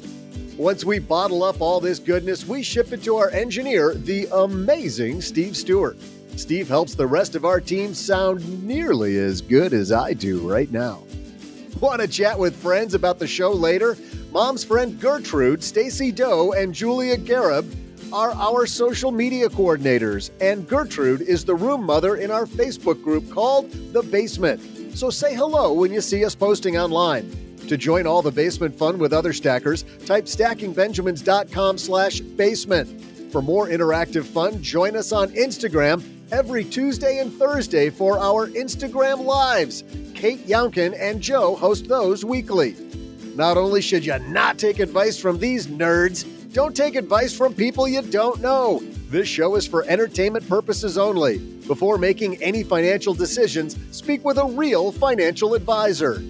Once we bottle up all this goodness, we ship it to our engineer, the amazing Steve Stewart. Steve helps the rest of our team sound nearly as good as I do right now. Want to chat with friends about the show later? Mom's friend Gertrude, Stacy Doe, and Julia Garib are our social media coordinators, and Gertrude is the room mother in our Facebook group called The Basement. So say hello when you see us posting online. To join all the basement fun with other stackers, type stackingbenjamins.com slash basement. For more interactive fun, join us on Instagram every Tuesday and Thursday for our Instagram Lives. Kate Younkin and Joe host those weekly. Not only should you not take advice from these nerds, don't take advice from people you don't know. This show is for entertainment purposes only. Before making any financial decisions, speak with a real financial advisor.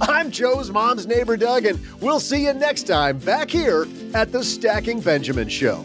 I'm Joe's mom's neighbor, Doug, and we'll see you next time back here at the Stacking Benjamin Show.